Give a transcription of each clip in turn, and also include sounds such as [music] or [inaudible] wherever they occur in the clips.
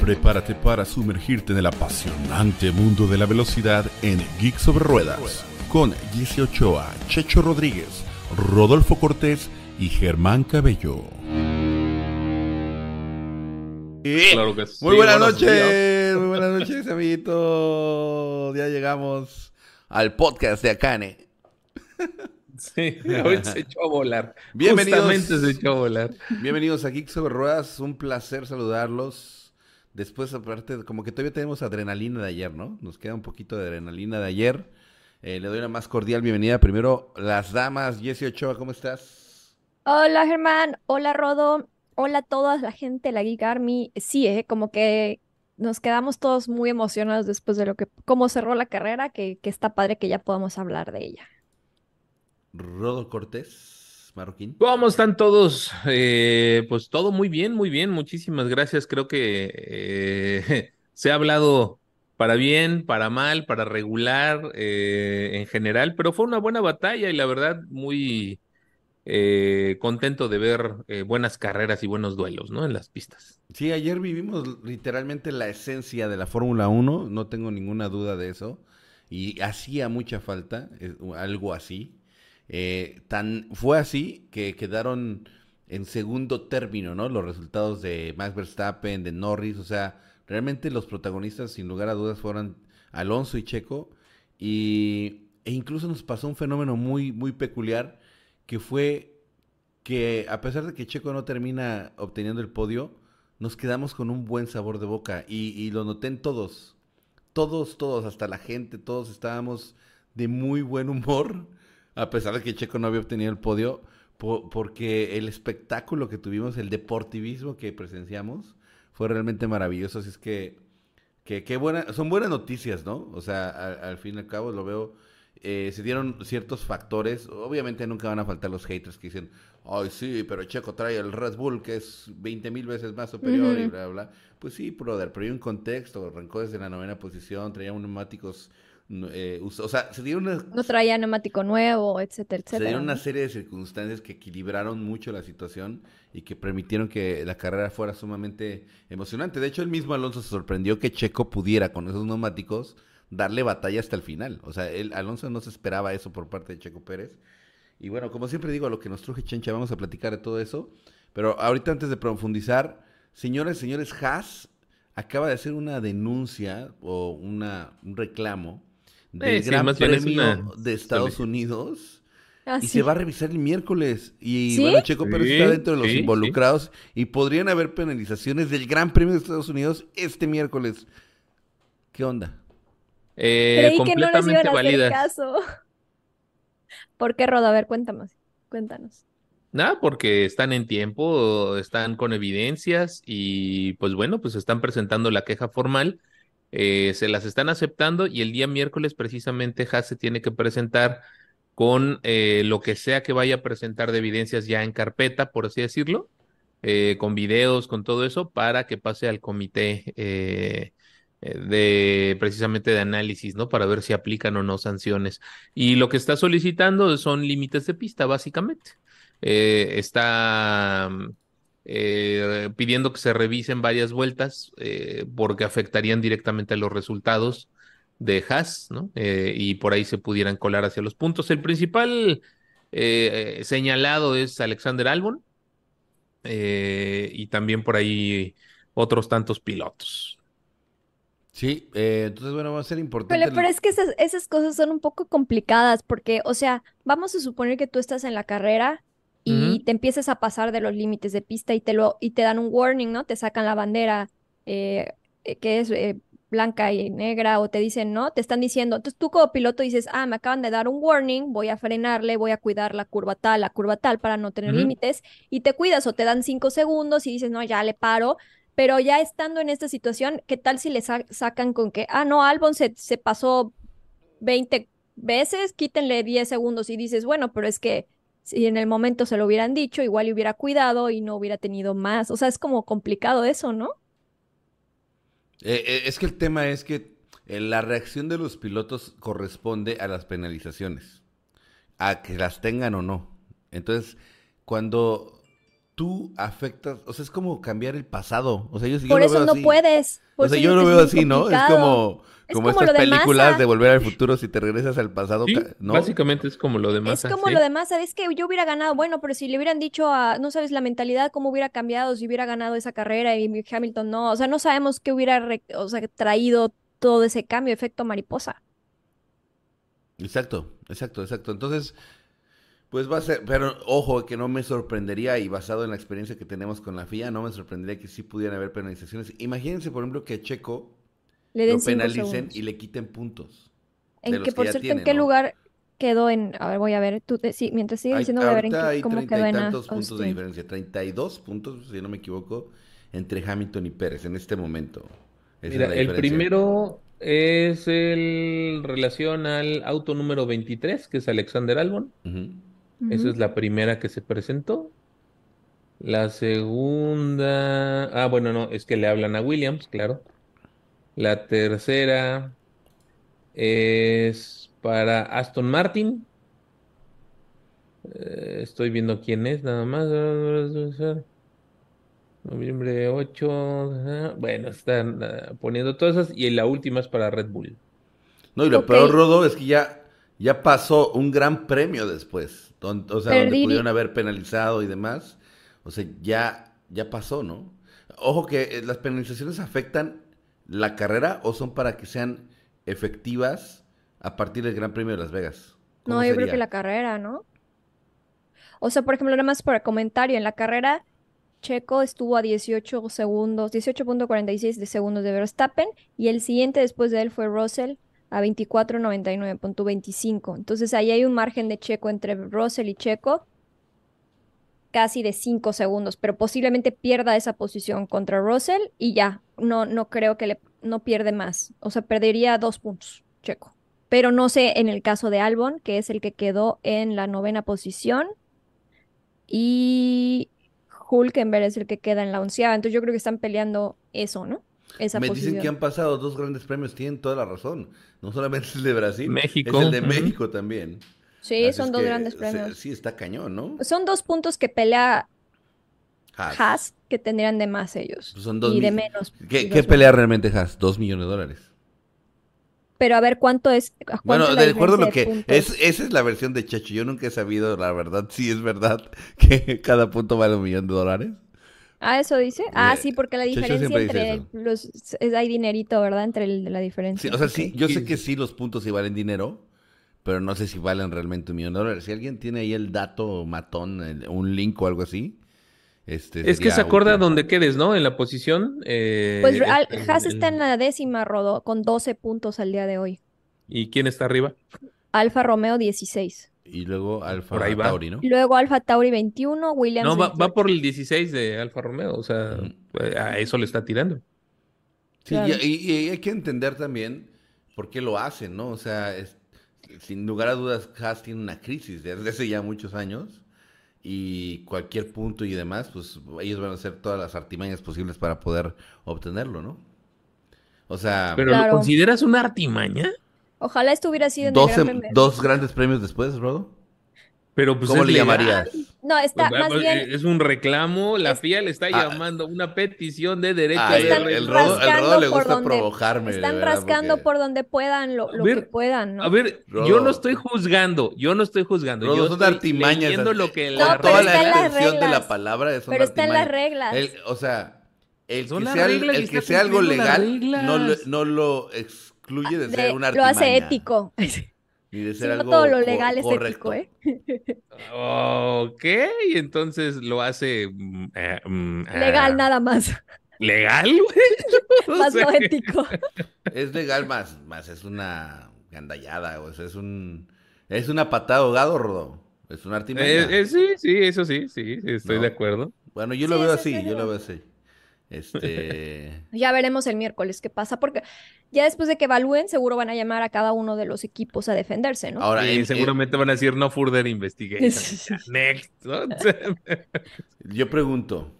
Prepárate para sumergirte en el apasionante mundo de la velocidad en Geek sobre Ruedas con Jesse Ochoa, Checho Rodríguez, Rodolfo Cortés y Germán Cabello. Claro que sí, Muy buenas noches, muy buenas noches, amiguitos. Ya llegamos al podcast de Akane. Sí, [laughs] hoy se echó a volar. Bienvenidos. Justamente se echó a volar. Bienvenidos a Geek sobre Ruedas, un placer saludarlos. Después, aparte, como que todavía tenemos adrenalina de ayer, ¿no? Nos queda un poquito de adrenalina de ayer. Eh, le doy una más cordial bienvenida. Primero, las damas. Jessie Ochoa, ¿cómo estás? Hola Germán, hola Rodo, hola a toda la gente la Geek Army. Sí, eh, como que nos quedamos todos muy emocionados después de lo que, cómo cerró la carrera, que, que está padre que ya podamos hablar de ella. Rodo Cortés, Marroquín. ¿Cómo están todos? Eh, pues todo muy bien, muy bien. Muchísimas gracias. Creo que eh, [laughs] se ha hablado para bien, para mal, para regular eh, en general, pero fue una buena batalla y la verdad muy eh, contento de ver buenas carreras y buenos duelos, ¿no? En las pistas. Sí, ayer vivimos literalmente la esencia de la Fórmula 1, no tengo ninguna duda de eso. Y hacía mucha falta algo así. Eh, tan fue así que quedaron en segundo término, ¿no? Los resultados de Max Verstappen, de Norris, o sea, realmente los protagonistas, sin lugar a dudas, fueron Alonso y Checo. Y, e incluso nos pasó un fenómeno muy, muy peculiar, que fue que a pesar de que Checo no termina obteniendo el podio, nos quedamos con un buen sabor de boca. Y, y lo noté en todos. Todos, todos, hasta la gente, todos estábamos de muy buen humor a pesar de que Checo no había obtenido el podio, po- porque el espectáculo que tuvimos, el deportivismo que presenciamos, fue realmente maravilloso. Así es que, que, qué buena, son buenas noticias, ¿no? O sea, al, al fin y al cabo lo veo. eh, se dieron ciertos factores. Obviamente nunca van a faltar los haters que dicen, ay, sí, pero Checo trae el Red Bull que es 20 mil veces más superior y bla, bla. Pues sí, brother, pero hay un contexto. Arrancó desde la novena posición, traía neumáticos. Eh, o sea, se dieron unas, No traía neumático nuevo, etcétera, se etcétera. dieron una serie de circunstancias que equilibraron mucho la situación y que permitieron que la carrera fuera sumamente emocionante. De hecho, el mismo Alonso se sorprendió que Checo pudiera con esos neumáticos darle batalla hasta el final. O sea, el Alonso no se esperaba eso por parte de Checo Pérez. Y bueno, como siempre digo, a lo que nos truje Chencha, vamos a platicar de todo eso. Pero ahorita antes de profundizar, señores, señores, Haas acaba de hacer una denuncia o una, un reclamo del Eh, sí, Gran Premio una de Estados. Unidos. Ah, Y sí. se va a revisar el miércoles. Y ¿Sí? bueno, Checo Pérez está dentro de los sí, sí. involucrados. Y podrían haber penalizaciones del Gran Premio de Estados Unidos este miércoles. ¿Qué onda? Eh, Creí que no nos completamente iban a hacer válidas. caso. [laughs] ¿Por qué, Rodo? A ver, cuéntanos, cuéntanos. Nada, porque están en tiempo, están con evidencias y pues bueno, pues están presentando la queja formal, eh, se las están aceptando y el día miércoles precisamente Haas se tiene que presentar con eh, lo que sea que vaya a presentar de evidencias ya en carpeta, por así decirlo, eh, con videos, con todo eso, para que pase al comité de precisamente de análisis, ¿no? Para ver si aplican o no sanciones. Y lo que está solicitando son límites de pista, básicamente está eh, pidiendo que se revisen varias vueltas eh, porque afectarían directamente a los resultados de Haas, ¿no? Eh, y por ahí se pudieran colar hacia los puntos. El principal eh, señalado es Alexander Albon eh, y también por ahí otros tantos pilotos. Sí, eh, entonces bueno, va a ser importante. Pero, pero es que esas, esas cosas son un poco complicadas porque, o sea, vamos a suponer que tú estás en la carrera y te empiezas a pasar de los límites de pista y te lo y te dan un warning, ¿no? Te sacan la bandera eh, eh, que es eh, blanca y negra o te dicen, ¿no? Te están diciendo, entonces tú como piloto dices, ah, me acaban de dar un warning, voy a frenarle, voy a cuidar la curva tal, la curva tal para no tener límites y te cuidas o te dan cinco segundos y dices, no, ya le paro. Pero ya estando en esta situación, ¿qué tal si le sa- sacan con que, ah, no, Albon se, se pasó 20 veces, quítenle 10 segundos y dices, bueno, pero es que si en el momento se lo hubieran dicho, igual y hubiera cuidado y no hubiera tenido más. O sea, es como complicado eso, ¿no? Eh, eh, es que el tema es que eh, la reacción de los pilotos corresponde a las penalizaciones, a que las tengan o no. Entonces, cuando tú afectas, o sea, es como cambiar el pasado. O sea, yo, yo Por lo eso veo no así. puedes. Por O sea, eso yo lo veo así, ¿no? Es como, Es como como estas lo de películas de volver al futuro si te regresas al pasado, Sí, ¿no? básicamente es como lo de Es Massa, como sí. lo demás, ¿sabes? Que yo hubiera ganado, bueno, pero si le hubieran dicho a, no sabes, la mentalidad, cómo hubiera cambiado si hubiera ganado esa carrera y Hamilton no, o sea, no sabemos qué hubiera, re- o sea, traído todo ese cambio, efecto mariposa. Exacto, exacto, exacto. Entonces, pues va a ser, pero ojo, que no me sorprendería, y basado en la experiencia que tenemos con la FIA, no me sorprendería que sí pudieran haber penalizaciones. Imagínense, por ejemplo, que Checo Le den lo penalicen y le quiten puntos. En que, que por cierto, tiene, ¿en qué ¿no? lugar quedó en, a ver, voy a ver, tú, te- sí, mientras sigue Hay- diciendo, voy a ver en qué- hay cómo treinta quedó y en tantos puntos de diferencia, 32 puntos, si no me equivoco, entre Hamilton y Pérez en este momento. Esa Mira, el primero es el relación al auto número 23, que es Alexander Albon. Esa es la primera que se presentó. La segunda, ah, bueno, no, es que le hablan a Williams, claro. La tercera es para Aston Martin. Eh, estoy viendo quién es, nada más. Noviembre 8. ajá. Bueno, están ah, poniendo todas esas. Y la última es para Red Bull. No, y lo Ok. peor, Rodo, es que ya, ya pasó un gran premio después. o sea, donde pudieron haber penalizado y demás. O sea, ya, ya pasó, ¿no? Ojo que eh, las penalizaciones afectan la carrera o son para que sean efectivas a partir del Gran Premio de Las Vegas. No, ¿Cómo yo creo que la carrera, ¿no? O sea, por ejemplo, nada más para comentario, en la carrera, Checo estuvo a 18 segundos, 18.46 de segundos de Verstappen, y el siguiente después de él fue Russell a 24.99.25. Entonces ahí hay un margen de Checo entre Russell y Checo casi de 5 segundos, pero posiblemente pierda esa posición contra Russell y ya, no, no creo que le, no pierde más. O sea, perdería dos puntos, Checo. Pero no sé en el caso de Albon, que es el que quedó en la novena posición, y Hulkenberg es el que queda en la onceava. Entonces yo creo que están peleando eso, ¿no? Esa Me dicen posición. que han pasado dos grandes premios, tienen toda la razón. No solamente es el de Brasil, México, es el de. México también. Sí, Así son dos que, grandes se- premios. Sí, está cañón, ¿no? Son dos puntos que pelea Haas. Haas que tendrían de más ellos. Pues son dos y de menos. ¿Qué, qué dos pelea realmente Haas? Dos millones de dólares. Pero a ver cuánto es. cuánto Bueno, es la de acuerdo a lo que es, esa es la versión de Chacho. Yo nunca he sabido, la verdad, si es verdad [laughs] que cada punto vale un millón de dólares. Ah, eso dice. Ah, Eh, sí, porque la Checho diferencia entre los es- hay dinerito, ¿verdad? Entre el- la Sí, diferencia. o sea, sí, yo sé que sí los puntos sí valen dinero, pero no sé si valen realmente un millón de dólares. Si alguien tiene ahí el dato matón, el- un link o algo así, este Es que se acorda útil. donde quedes, ¿no? En la posición. eh, Pues al- el- Haas está en la décima, Rodo, con 12 puntos al día de hoy. ¿Y quién está arriba? Alfa Romeo 16. Y luego Alfa Por ahí va. Tauri, ¿no? Luego Alfa Tauri 21, Williams No, va, va 28. por el 16 de Alfa Romeo, o sea, Ujú. pues, a eso le está tirando. Sí, Claro. y, y- y hay que entender también por qué lo hacen, ¿no? O sea, es- sin lugar a dudas, Haas tiene una crisis desde hace ya muchos años y cualquier punto y demás, pues ellos van a hacer todas las artimañas posibles para poder obtenerlo, ¿no? O sea, ¿Pero Claro. lo consideras una artimaña? Ojalá estuviera sido en el dos, Gran em- dos grandes premios después, Rodo. Pero pues ¿Cómo le legal. No, está Pues, más pues, bien. Es un reclamo, la Es- FIA le está Ah. llamando una petición de derecho Ay, de están el, el. Rodo, el Rodo rascando le gusta donde- provocarme. Están verdad, rascando porque- por donde puedan lo, lo ver, que puedan, ¿no? A ver, Rodo. yo no estoy juzgando, yo no estoy juzgando, Rodo, yo son estoy artimañas. leyendo lo que No, la pero toda la extensión de la palabra es una Pero está en las reglas. El- o sea, el Son que sea, el que sea algo legal no lo, no lo excluye de De- ser una lo artimaña. hace ético. [laughs] Ni de Si ser no algo todo lo co- legal es correcto. ético, ¿eh? Ok, entonces lo hace mm, eh, mm, Legal ah, nada más, ¿Legal, [laughs] güey? [laughs] Más no ético. Es legal más, más es una gandallada, o sea, es un es una patada ahogado, Rodo. Es una artimaña. eh, eh, sí, sí, eso sí, sí, estoy No. de acuerdo. Bueno, yo lo Sí, veo sí, así, sí, yo lo veo así. Este, [laughs] Ya veremos el miércoles qué pasa, porque ya después de que evalúen, seguro van a llamar a cada uno de los equipos a defenderse, ¿no? ahora Y en- seguramente van a decir no further investigation. Next. [laughs] yo pregunto,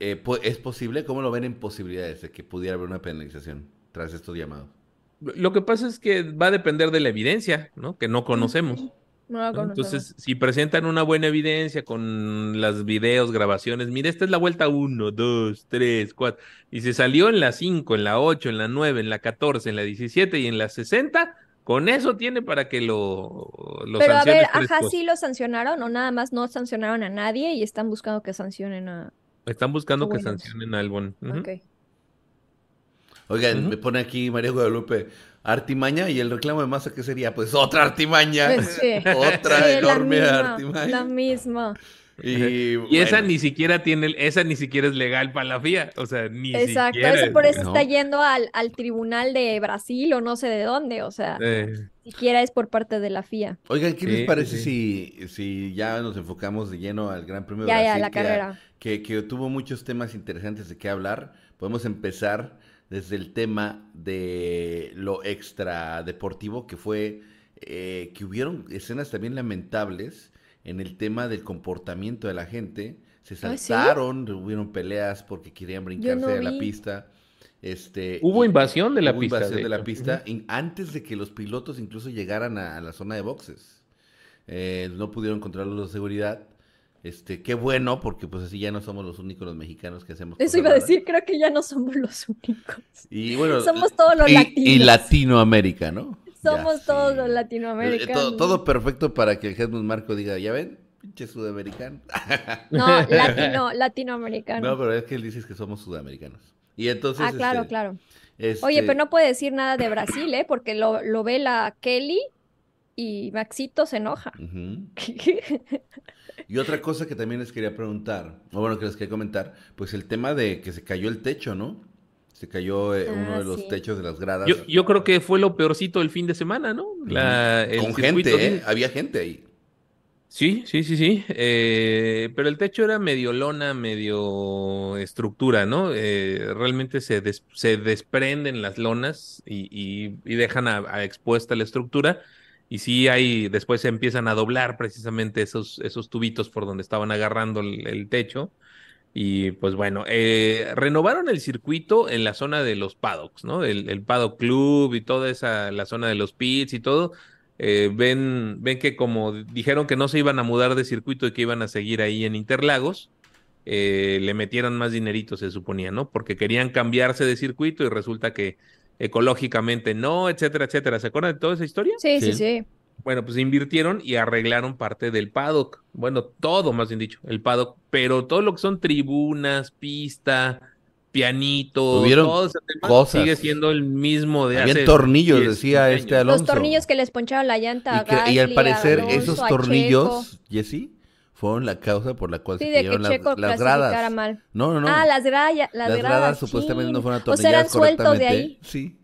eh, ¿es posible? ¿Cómo lo ven en posibilidades de que pudiera haber una penalización tras estos llamados? Lo que pasa es que va a depender de la evidencia, ¿no? Que no conocemos. Entonces, si presentan una buena evidencia con las videos, grabaciones, mira, esta es la vuelta 1, 2, 3, 4, y se salió en la 5, en la 8, en la 9, en la 14, en la 17 y en la 60, con eso tiene para que lo, lo Pero a ver, ajá, cosas. sí lo sancionaron o nada más no sancionaron a nadie y están buscando que sancionen a... Esttan buscando que sancionen a Albon. Ujú. Ok. Oigan, me pone aquí María Guadalupe, artimaña, y el reclamo de masa, ¿qué sería? Pues otra artimaña. Pues sí. Otra Sí, la enorme misma, artimaña. La misma. Y, Y esa ni siquiera tiene, esa ni siquiera es legal para la FIA, o sea, ni Exacto, siquiera. eso por eso ¿no? está yendo al, al tribunal de Brasil o no sé de dónde, o sea, Eh, ni siquiera es por parte de la FIA. Oigan, ¿qué Sí, les parece sí. si, si ya nos enfocamos de lleno al Gran Premio de Ya, ya, Brasil? la que- carrera. Que, que tuvo muchos temas interesantes de qué hablar. Podemos empezar desde el tema de lo extra deportivo, que fue eh, que hubieron escenas también lamentables en el tema del comportamiento de la gente. Se ¿Ah, sí? saltaron, hubieron peleas porque querían brincarse no de la pista. Este, Hubo y- invasión de la hubo pista. invasión de la pista in- antes de que los pilotos incluso llegaran a, a la zona de boxes. Eh, no pudieron controlarlos de seguridad. Este, qué bueno, porque pues así ya no somos los únicos los mexicanos que hacemos Eso iba a decir, creo que ya no somos los únicos. Y bueno, Somos todos los y, y latinos. Latinoamérica, ¿no? Ya Somos todos sí. los Eh, latinoamericanos. Todo, todo perfecto para que el Jesús Marco diga, ya ven, pinche sudamericano. [laughs] No, latino, latinoamericano. No, pero es que él dice que somos sudamericanos. Y entonces. ah, claro, este, claro. Oye, este, pero no puede decir nada de Brasil, ¿eh? Porque lo, lo ve la Kelly y Maxito se enoja. [laughs] Y otra cosa que también les quería preguntar, o bueno, que les quería comentar, pues el tema de que se cayó el techo, ¿no? Se cayó eh, uno Ah, de los sí. techos de las gradas. Yo, yo creo que fue lo peorcito del fin de semana, ¿no? La, el Con circuito gente, ¿eh? Había gente ahí. Sí, sí, sí, sí. Eh, pero el techo era medio lona, medio estructura, ¿no? Eh, realmente se, des- se desprenden las lonas y, y- y dejan a, a expuesta la estructura. Y sí hay, después se empiezan a doblar precisamente esos, esos tubitos por donde estaban agarrando el, techo. Y pues bueno, eh, renovaron el circuito en la zona de los paddocks, ¿no? El, el paddock club y toda esa, la zona de los pits y todo. Eh, ven, ven que como dijeron que no se iban a mudar de circuito y que iban a seguir ahí en Interlagos, eh, le metieron más dinerito, se suponía, ¿no? Porque querían cambiarse de circuito y resulta que ecológicamente no, etcétera, etcétera. ¿Se acuerdan de toda esa historia? Sí, sí, Sí. sí. Bueno, pues invirtieron y arreglaron parte del paddock. Bueno, todo más bien dicho, el paddock, pero todo lo que son tribunas, pista, pianito, Hubieron todo ese tema cosas. sigue siendo el mismo de Habían hace tornillos, 10, decía 15 este. Alonso. Los tornillos que les poncharon la llanta a Y, que- y al parecer Alonso, esos tornillos, Jesse, fueron la causa por la cual se cayeron las, las gradas. mal. No, no, no. Ah, las, graya- las, Las gradas, gradas supuestamente no fueron O sea, eran atornilladas sueltos de correctamente. ahí. Sí.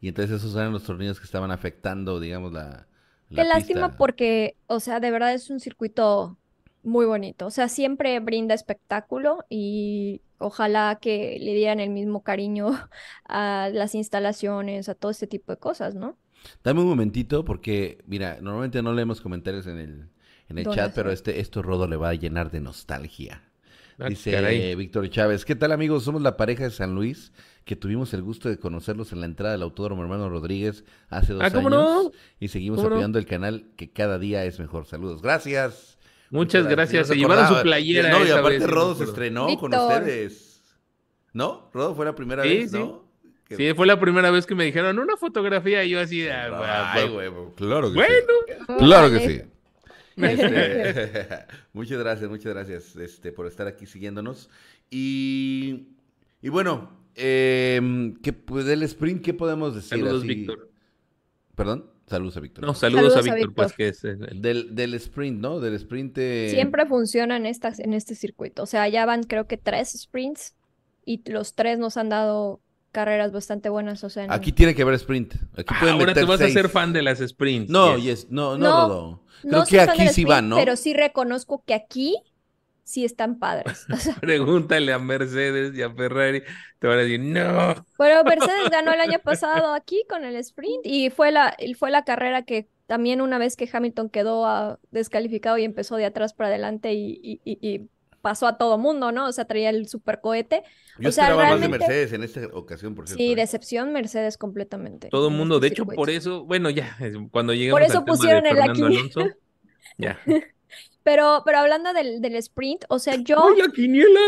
Y entonces esos eran los tornillos que estaban afectando, digamos, la, la Qué lástima porque, o sea, de verdad es un circuito muy bonito. O sea, siempre brinda espectáculo y ojalá que le dieran el mismo cariño [laughs] a las instalaciones, a todo este tipo de cosas, ¿no? Dame un momentito porque, mira, normalmente no leemos comentarios en el, en el ¿Dónde chat, pero este, esto Rodo le va a llenar de nostalgia. Ah, Dice. Víctor Chávez, ¿qué tal amigos? Somos la pareja de San Luis que tuvimos el gusto de conocerlos en la entrada del Autódromo Hermano Rodríguez hace dos Ah, ¿cómo años no? y seguimos ¿Cómo no? apoyando el canal que cada día es mejor. Saludos, gracias. Muchas gracias. Se llevaron su playera. No, y esa aparte vez, Rodo se estrenó con ustedes. ¿No? Rodo fue la primera Sí, vez, sí. ¿no? Que- Sí, fue la primera vez que me dijeron una fotografía y yo así de... ah, Ay, bueno. güey, claro que Bueno, sí. Claro que sí. Este, [laughs] muchas gracias, muchas gracias este, por estar aquí siguiéndonos. Y, y bueno, eh, ¿qué, pues, del sprint, ¿qué podemos decir? saludos, así? Víctor. Perdón, saludos a Víctor. No, saludos, Saludos a a Víctor, pues que es el- Del, del sprint, ¿no? Del sprint. eh, Siempre funciona en, estas, en este circuito. O sea, ya van creo que tres sprints y los tres nos han dado carreras bastante buenas. O sea, Aquí tiene que haber sprint. Aquí Ah, pueden ahora te vas a ser fan de las sprints. No, yes. yes, no, no, No, Rodo. no Creo soy que aquí del sí sprint, van, ¿no? Pero sí reconozco que aquí sí están padres. [laughs] O sea, Pregúntale a Mercedes y a Ferrari, te van a decir, no. Pero [laughs] Mercedes ganó el año pasado aquí con el sprint y fue la, y fue la carrera que también una vez que Hamilton quedó ah, descalificado y empezó de atrás para adelante y, y- y- y pasó a todo mundo, ¿no? O sea, traía el super cohete. Yo o sea, esperaba más de Mercedes en esta ocasión, por cierto. Sí, ¿eh? decepción Mercedes completamente. Todo el mundo, de hecho, circuito. por eso, bueno, ya, [laughs] cuando eso al tema de pusieron Fernando quiniela. Alonso, [laughs] Ya. Pero, pero hablando del, del sprint, o sea, yo... ¡Ay, la quiniela!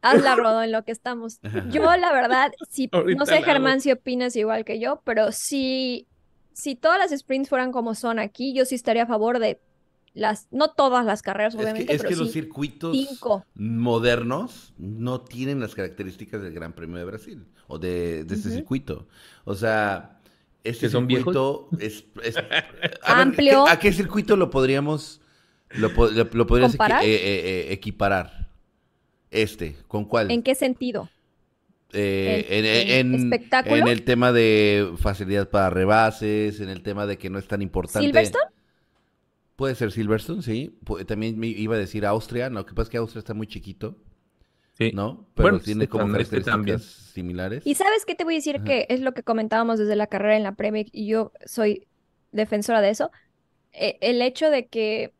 Hazla, Rodo, en lo que estamos. [laughs] Yo, la verdad, si, Ahorita no sé. Germán, si opinas igual que yo, pero si, si todas las sprints fueran como son aquí, yo sí estaría a favor de las, no todas las carreras, Es que, obviamente, es pero que los circuitos cinco. modernos no tienen las características del Gran Premio de Brasil o de, de este circuito. O sea, este ¿Que son viejos? circuito es, es- a ver, Amplio. ¿qué- ¿A qué circuito lo podríamos lo, lo- lo podrías eh, eh, eh, equiparar? Este, ¿con cuál? ¿En qué sentido? Eh, ¿En- en, en en- espectáculo? en el tema de facilidad para rebases, en el tema de que no es tan importante. ¿Silverstone? Puede ser Silverstone, sí. También me iba a decir Austria, no, lo que pasa es que Austria está muy chiquito, Sí. ¿no? Pero Bueno, tiene sí, como este características también. similares. Y sabes qué te voy a decir Ajá. que es lo que comentábamos desde la carrera en la Premier y yo soy defensora de eso. Eh, el hecho de que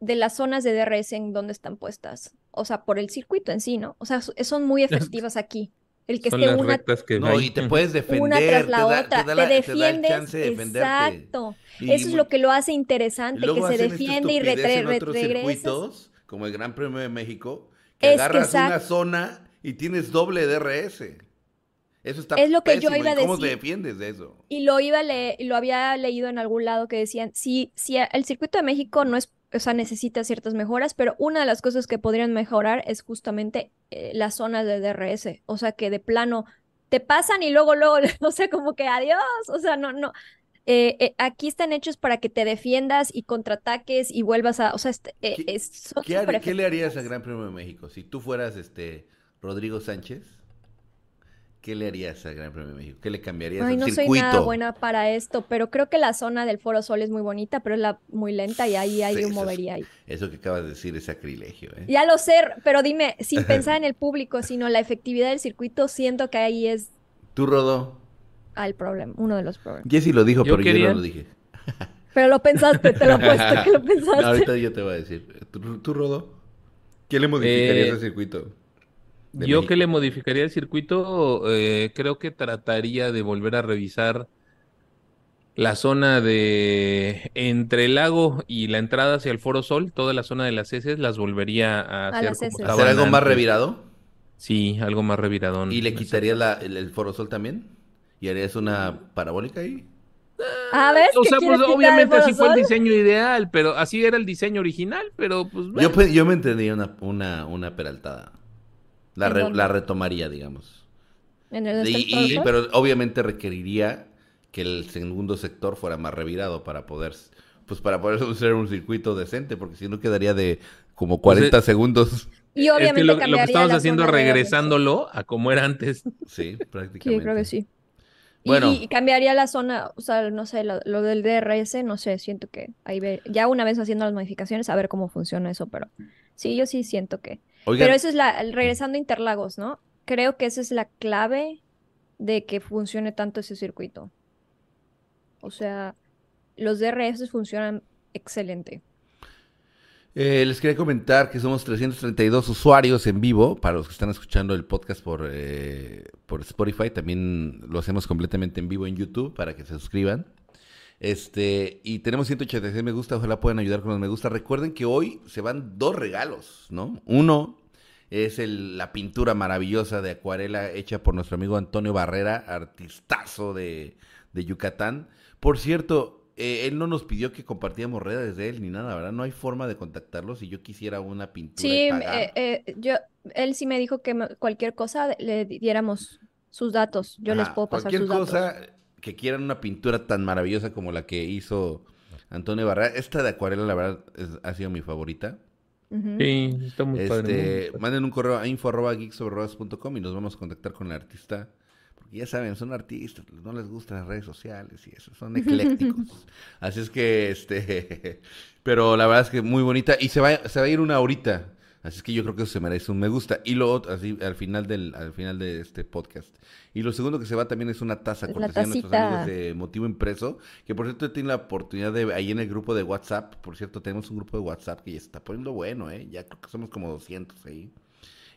de las zonas de DRS en donde están puestas, o sea, por el circuito en sí, ¿no? O sea, so- son muy [laughs] efectivas aquí. El que Son esté las una, rectas que No, hay. y te puedes defender, una tras la te da, otra, te da te la- te da el defiendes, chance de defenderte. exacto. Y Eso es lo que lo hace interesante, que se defiende y retre- en otros circuitos, como el Gran Premio de México, que Es que agarras una exacto. zona y tienes doble DRS. Eso está Es lo que yo pésimo. iba a ¿Y ¿Cómo te decir. defiendes de eso? Y lo iba a le- lo había leído en algún lado que decían, si, si el circuito de México no es, o sea, necesita ciertas mejoras, pero una de las cosas que podrían mejorar es justamente eh, las zonas de DRS. O sea, que de plano te pasan y luego, luego, [laughs] o sea, como que adiós. O sea, no, no. Eh, eh, aquí están hechos para que te defiendas y contraataques y vuelvas a, o sea, este, eh, ¿Qué- es- ¿Qué, qué le harías al. Gran Premio de México? Si tú fueras este Rodrigo Sánchez, ¿qué le harías al Gran Premio de México? ¿Qué le cambiarías Ay, al no soy circuito? nada buena para esto, pero creo que la zona del Foro Sol es muy bonita, pero es la muy lenta y ahí, ahí Sí, yo movería ahí. Eso que acabas de decir es sacrilegio, ¿eh? Ya lo sé, pero dime, sin [laughs] pensar en el público, sino la efectividad del circuito, siento que ahí es Tú, Rodo. ah, el problema, uno de los problemas. Jessy lo dijo, Yo pero yo no lo dije. [laughs] Pero lo pensaste, te lo apuesto que lo [laughs] No, pensaste. ahorita yo te voy a decir. ¿Tú, tú, Rodo? ¿Qué le modificarías Eh, al circuito? De Yo México? que le modificaría el circuito, eh, creo que trataría de volver a revisar la zona de entre el lago y la entrada hacia el Foro Sol, toda la zona de las heces, las volvería a hacer como heces. ¿Hacer estaban algo más revirado? Sí, algo más reviradón. ¿Y le la- el, el forosol también? ¿Y harías una parabólica ahí? Ah, ¿ves? O que sea, pues obviamente así fue el Foro Sol? diseño ideal, pero así era el diseño original, pero pues Yo, bueno. pe- yo me entendía una, una, una peraltada. La, ¿En re- la retomaría, digamos. ¿En el Y- y- pero obviamente requeriría que el segundo sector fuera más revirado para poder, pues para poder [laughs] hacer un circuito decente, porque si no quedaría de como 40 segundos. Y Es obviamente que lo, lo que cambiaría estamos haciendo es regresándolo a como era antes. [laughs] Sí, prácticamente. Sí, creo que sí. Y, Bueno. y cambiaría la zona, o sea, no sé, lo, lo del DRS, no sé, siento que ahí ve, ya una vez haciendo las modificaciones, a ver cómo funciona eso, pero sí, yo sí siento que. Oigan, Pero eso es la, regresando a Interlagos, ¿no? Creo que esa es la clave de que funcione tanto ese circuito. O sea, los DRS funcionan excelente. eh, les quería comentar que somos 332 usuarios en vivo. Para los que están escuchando el podcast por, eh, por Spotify, también lo hacemos completamente en vivo en YouTube para que se suscriban. Este, y tenemos 186 me gusta, ojalá puedan ayudar con los me gusta. Recuerden que hoy se van dos regalos, ¿no? Uno es el- la pintura maravillosa de acuarela hecha por nuestro amigo Antonio Barrera, artistazo de, de Yucatán. Por cierto, eh, él no nos pidió que compartiéramos redes de él ni nada, ¿verdad? No hay forma de contactarlo si yo quisiera una pintura y Sí, pagar. eh, eh, yo, él sí me dijo que cualquier cosa le diéramos sus datos. Yo les puedo pasar Cualquier sus datos. Que quieran una pintura tan maravillosa como la que hizo Antonio Barrera. Esta de acuarela, la verdad, es- ha sido mi favorita. Ujú. Sí, está muy padre. Este, muy- manden un correo a info arroba geeksoberrodas.com y nos vamos a contactar con el artista. Porque ya saben, son artistas, no les gustan las redes sociales y eso, son eclécticos. [laughs] Así es que, este, [laughs] pero la verdad es que muy bonita y se va, se va a ir una horita. Así es que yo creo que eso se merece un me gusta. Y lo otro, así, al final del, al final de este podcast. Y lo segundo que se va también es una taza cortesía de nuestros amigos de Motivo Impreso. Que por cierto tiene la oportunidad de, ahí en el grupo de WhatsApp, por cierto, tenemos un grupo de WhatsApp que ya se está poniendo bueno, ¿eh? Ya creo que somos como 200 ahí.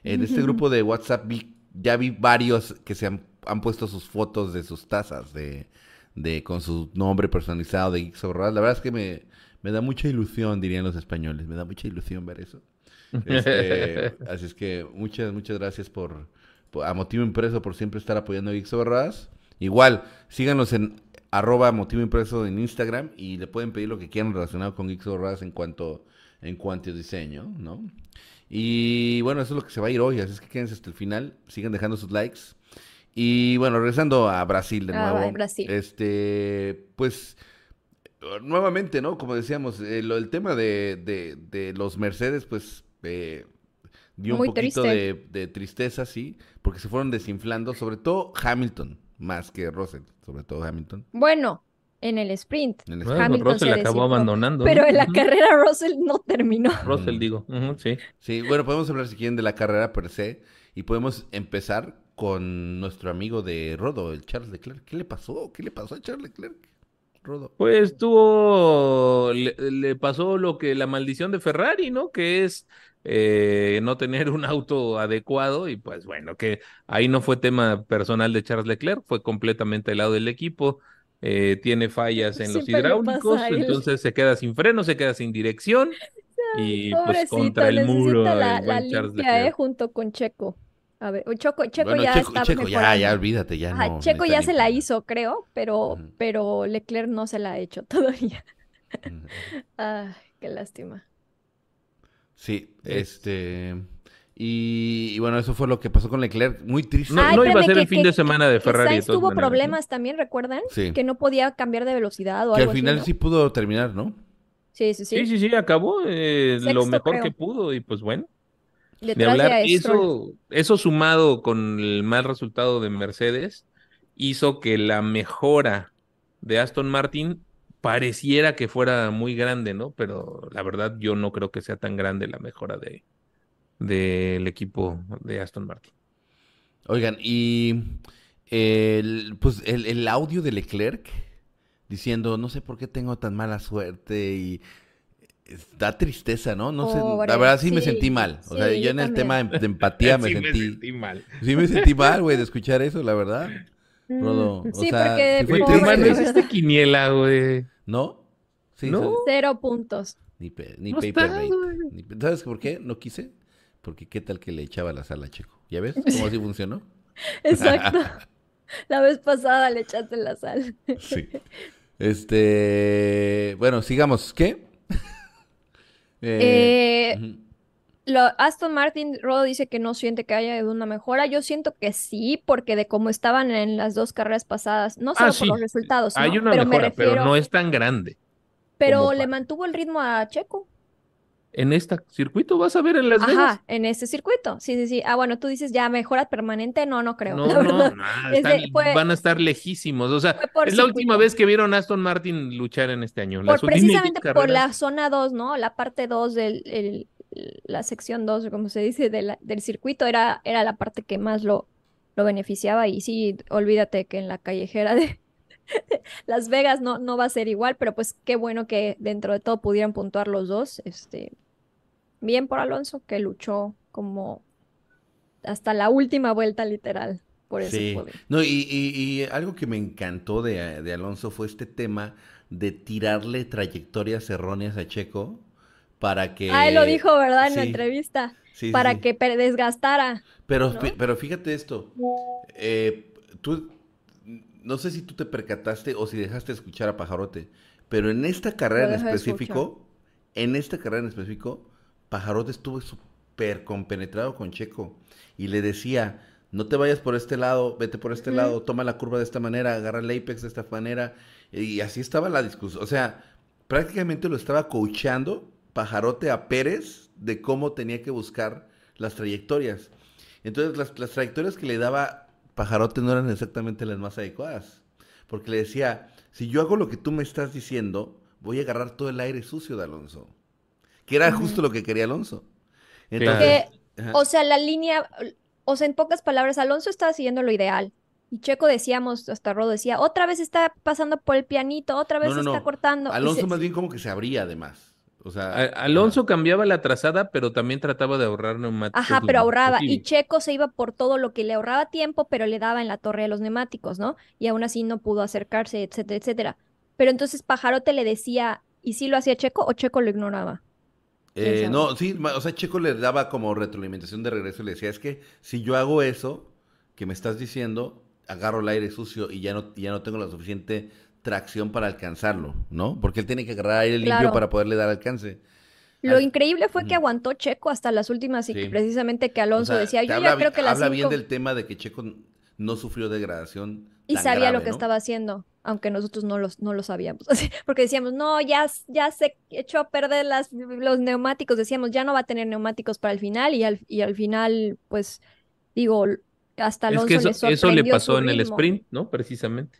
En este grupo de WhatsApp vi, ya vi varios que se han, han puesto sus fotos de sus tazas, de, de con su nombre personalizado de Geeks. La verdad es que me, me da mucha ilusión, dirían los españoles, me da mucha ilusión ver eso. Este, así es que muchas, muchas gracias por, por- a Motivo Impreso por siempre estar apoyando a Geeks Borradas. Igual, síganos en arroba Motivo Impreso en Instagram y le pueden pedir lo que quieran relacionado con Geeks Borradas en cuanto, en cuanto a diseño, ¿no? Y bueno, eso es lo que se va a ir hoy, así es que quédense hasta el final, sigan dejando sus likes. Y bueno, regresando a Brasil de Ah, nuevo. Brasil. Este, pues, nuevamente, ¿no? Como decíamos, eh, el tema de, de- de los Mercedes, pues, eh, dio un poquito triste. de, de tristeza, sí, porque se fueron desinflando, sobre todo Hamilton, más que Russell, sobre todo Hamilton. Bueno, en el sprint. en el Bueno, Hamilton Russell se acabó desinfló, abandonando. Pero ¿no? en la carrera Russell no terminó. [laughs] Russell, digo. Ujú, sí. Sí, bueno, podemos hablar si quieren de la carrera per se y podemos empezar con nuestro amigo de Rodo, el Charles Leclerc. ¿Qué le pasó? ¿Qué le pasó a Charles Leclerc? Rodo. Pues tuvo, le, le pasó lo que la maldición de Ferrari, ¿no? Que es eh, no tener un auto adecuado y pues bueno, que ahí no fue tema personal de Charles Leclerc, fue completamente el lado del equipo. eh, tiene fallas en los Siempre hidráulicos, entonces se queda sin freno, se queda sin dirección y pues contra el muro la, el la limpia, eh, Leclerc. junto con Checo. A ver, Choco, Checo bueno, ya Checo, está Checo, ya, ya, olvídate, ya Ajá, no. Checo ya se la hizo, creo, pero, pero Leclerc no se la ha hecho [laughs] todavía. Ujú. Ay, qué lástima. Sí, Es- este. Y, y bueno, eso fue lo que pasó con Leclerc. Muy triste. No, Ay, no iba a ser que- el fin que- de semana de Ferrari Sainz tuvo maneras, ¿no? problemas también, ¿recuerdan? Sí. Que no podía cambiar de velocidad o Que algo al así, final ¿no? sí pudo terminar, ¿no? Sí, sí, sí. Sí, sí, sí, acabó eh, lo mejor creo. que pudo y pues bueno. De hablar, eso, eso sumado con el mal resultado de Mercedes hizo que la mejora de Aston Martin pareciera que fuera muy grande, ¿no? Pero la verdad yo no creo que sea tan grande la mejora de del equipo de Aston Martin. Oigan, y el, pues el, el audio de Leclerc diciendo, no sé por qué tengo tan mala suerte y da tristeza, ¿no? No sé, la verdad sí me sentí mal. O sea, sí, yo yo en el también. tema de, de empatía [laughs] me Sí sentí, mal. sí me sentí mal, güey, de escuchar eso, la verdad. Mm, Rodo, o sí, sea, porque sí fue pobre, triste. De hiciste quiniela, güey. ¿No? Sí, No. Cero puntos. Ni, pe- ni No paper está, rate. güey. Ni pe- ¿Sabes por qué? No quise. Porque qué tal que le echaba la sal a Checo. ¿Ya ves cómo así funcionó? [laughs] Exacto. La vez pasada le echaste la sal. Sí. Este, bueno, sigamos. ¿Qué? Eh. Lo, Aston Martin, Rodo dice que no siente que haya una mejora. Yo siento que sí, porque de cómo estaban en las dos carreras pasadas, no solo Ah, por los resultados, Hay ¿no? una Pero me mejora, pero refiero, no es tan grande. pero le para- mantuvo el ritmo a Checo. En este circuito vas a ver en Las Vegas. Ajá, en este circuito. Sí, sí, sí. Ah, bueno, tú dices ya mejora permanente. No, no creo. No, la no, no, [laughs] están- fue- van a estar lejísimos. O sea, es la última vez que vieron a Aston Martin luchar en este año. Por precisamente por la zona 2, ¿no? La parte 2 del el- la sección 2, como se dice, de la- del circuito era, era la parte que más lo, lo beneficiaba. Y sí, olvídate que en la callejera de [laughs] Las Vegas no, no va a ser igual, pero pues qué bueno que dentro de todo pudieran puntuar los dos. Este, bien por Alonso, que luchó como hasta la última vuelta, literal, por ese Sí. podio. No, y, y- y algo que me encantó de, de Alonso fue este tema de tirarle trayectorias erróneas a Checo para que... Ah, él lo dijo, ¿verdad? En la entrevista, sí, para que desgastara. Pero, pero fíjate esto. eh, tú, no sé si tú te percataste o si dejaste de escuchar a Pajarote, pero en esta carrera en específico, en esta carrera en específico, Pajarote estuvo súper compenetrado con Checo y le decía, no te vayas por este lado, vete por este lado, toma la curva de esta manera, agarra el apex de esta manera, y así estaba la discusión. O sea, prácticamente lo estaba coachando Pajarote a Pérez de cómo tenía que buscar las trayectorias. Entonces, las, las trayectorias que le daba Pajarote no eran exactamente las más adecuadas. Porque le decía, si yo hago lo que tú me estás diciendo, voy a agarrar todo el aire sucio de Alonso. Que era justo lo que quería Alonso. Claro. Entonces, o sea, la línea, o sea, en pocas palabras, Alonso estaba siguiendo lo ideal. Y Checo decíamos, hasta Rodo decía, otra vez está pasando por el pianito, otra vez No, no, está no. cortando. Alonso se- más bien como que se abría además. O sea, A- Alonso cambiaba la trazada, pero también trataba de ahorrar neumáticos. Ajá, pero ahorraba. Y. Checo se iba por todo lo que le ahorraba tiempo, pero le daba en la torre de los neumáticos, ¿no? Y aún así no pudo acercarse, etcétera, etcétera. Pero entonces Pajarote le decía, y sí lo hacía Checo o Checo lo ignoraba. ¿Quién Eh, no, sí, o sea, Checo le daba como retroalimentación de regreso y le decía, es que si yo hago eso que me estás diciendo, agarro el aire sucio y ya no, ya no tengo la suficiente tracción para alcanzarlo, ¿no? Porque él tiene que agarrar aire limpio Claro. para poderle dar alcance. Lo Al- increíble fue que aguantó Checo hasta las últimas y que precisamente que O Alonso sea, decía, yo habla ya creo que las habla bien del tema de que Checo no sufrió degradación y tan sabía lo que ¿no? estaba haciendo, aunque nosotros no, los, no lo sabíamos. [laughs] Porque decíamos, no, ya, ya se echó a perder las, los neumáticos, decíamos, ya no va a tener neumáticos para el final y al, y al final, pues, digo, hasta Es Alonso que eso, le eso le pasó su en el sprint, ¿no? Precisamente.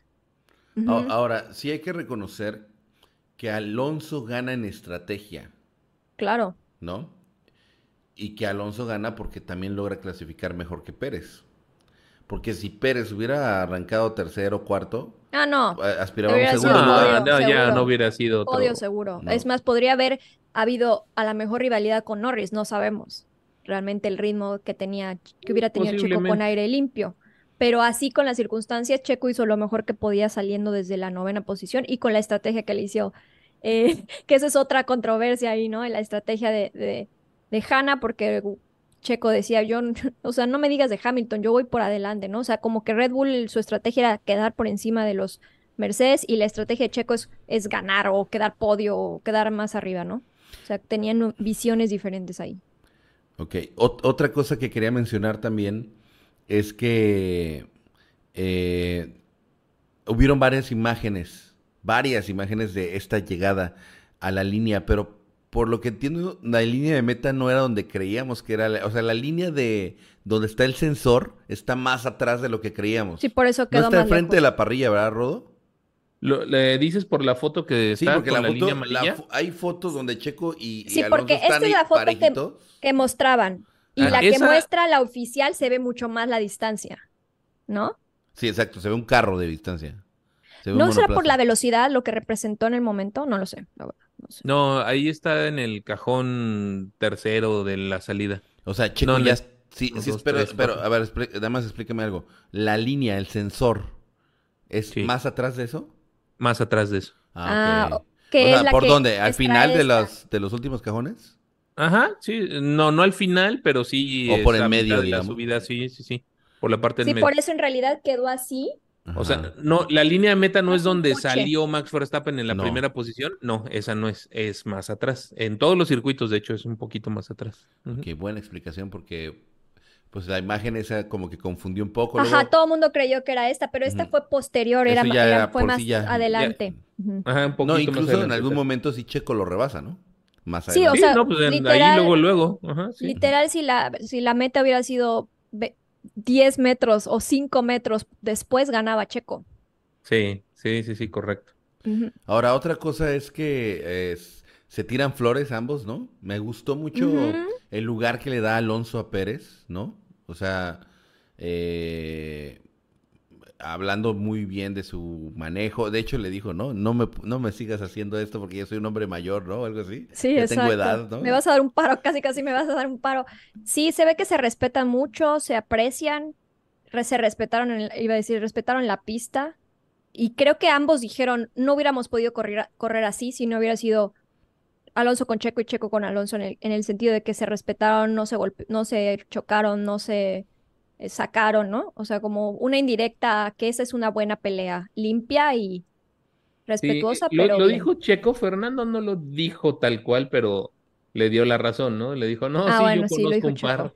Ahora, sí hay que reconocer que Alonso gana en estrategia, Claro, ¿no? Y que Alonso gana porque también logra clasificar mejor que Pérez. Porque si Pérez hubiera arrancado tercero o cuarto, ah, no, eh, aspiraba a un segundo. No, no, ya seguro. no hubiera sido otro. podio seguro. no. Es más, podría haber habido a la mejor rivalidad con Norris, no sabemos realmente el ritmo que tenía, que hubiera tenido Checo con aire limpio. Pero así con las circunstancias, Checo hizo lo mejor que podía saliendo desde la novena posición y con la estrategia que le hizo, eh, [laughs] que esa es otra controversia ahí, ¿no? En la estrategia de, de, de Hanna, porque Checo decía, yo, [laughs] o sea, no me digas de Hamilton, yo voy por adelante, ¿no? O sea, como que Red Bull, su estrategia era quedar por encima de los Mercedes y la estrategia de Checo es, es ganar o quedar podio o quedar más arriba, ¿no? O sea, tenían visiones diferentes ahí. Ok, Ot- otra cosa que quería mencionar también es que eh, hubieron varias imágenes, varias imágenes de esta llegada a la línea, pero por lo que entiendo, la línea de meta no era donde creíamos que era, la- o sea, la línea de donde está el sensor está más atrás de lo que creíamos. Sí, por eso no quedó está más enfrente de la parrilla, ¿verdad, Rodo? Lo- ¿Le dices por la foto que Sí, porque con la la, foto, línea la hay fotos donde Checo y, y Sí, Alonso porque están esta es la foto que-. Que mostraban. Y Ah, la que esa- muestra la oficial se ve mucho más la distancia, ¿no? Sí, exacto, se ve un carro de distancia. Se ve un ¿No será por la velocidad lo que representó en el momento? No lo sé, la verdad, no sé. No, ahí está en el cajón tercero de la salida. O sea, Checo No, ya... no. Sí, sí, dos, pero, tres, pero, cuatro. a ver, expli- nada más explícame algo. La línea, el sensor, ¿es Sí. más atrás de eso? Más atrás de eso. Ah, ok. que O es sea, la ¿por que dónde? ¿Al final de los, de los últimos cajones? Ajá, sí. No, no al final, pero sí. O por el medio, digamos. La subida, sí, sí, sí. Por la parte Sí, del medio. por eso en realidad quedó así. O sea, no, la línea de meta no es donde coche. salió Max Verstappen en la No. primera posición. No, esa no es, es más atrás. En todos los circuitos, de hecho, es un poquito más atrás. Qué buena explicación porque pues la imagen esa como que confundió un poco. Ajá, luego- todo el mundo creyó que era esta, pero esta fue posterior, era, ya fue más sí ya- adelante. Ujú. Ajá, un No, poquito más incluso en adelante, algún momento sí Checo lo rebasa, ¿no? Más Sí, o. Sí, sea, no, pues en- ahí literal- luego, luego. Ajá, sí. Literal, si la, si la meta hubiera sido ve- 10 metros o 5 metros después, ganaba Checo. Sí, sí, sí, sí, correcto. Ahora, otra cosa es que se tiran flores ambos, ¿no? Me gustó mucho el lugar que le da Alonso a Pérez, ¿no? O sea, eh, hablando muy bien de su manejo. De hecho, le dijo, no, no me, no me sigas haciendo esto porque yo soy un hombre mayor, ¿no? Algo así. Sí, ya exacto. tengo edad, ¿no? Me vas a dar un paro, casi casi me vas a dar un paro. Sí, se ve que se respetan mucho, se aprecian, re- se respetaron, en iba a decir, respetaron la pista. Y creo que ambos dijeron, no hubiéramos podido correr, correr así si no hubiera sido Alonso con Checo y Checo con Alonso en el, en el sentido de que se respetaron, no se golpe, no se chocaron, no se sacaron, ¿no? O sea, como una indirecta, que esa es una buena pelea, limpia y Sí, respetuosa, lo, pero lo bien. dijo Checo, Fernando no lo dijo tal cual, pero le dio la razón, ¿no? Le dijo, no, Ah, sí, bueno, yo sí, lo conozco dijo un par.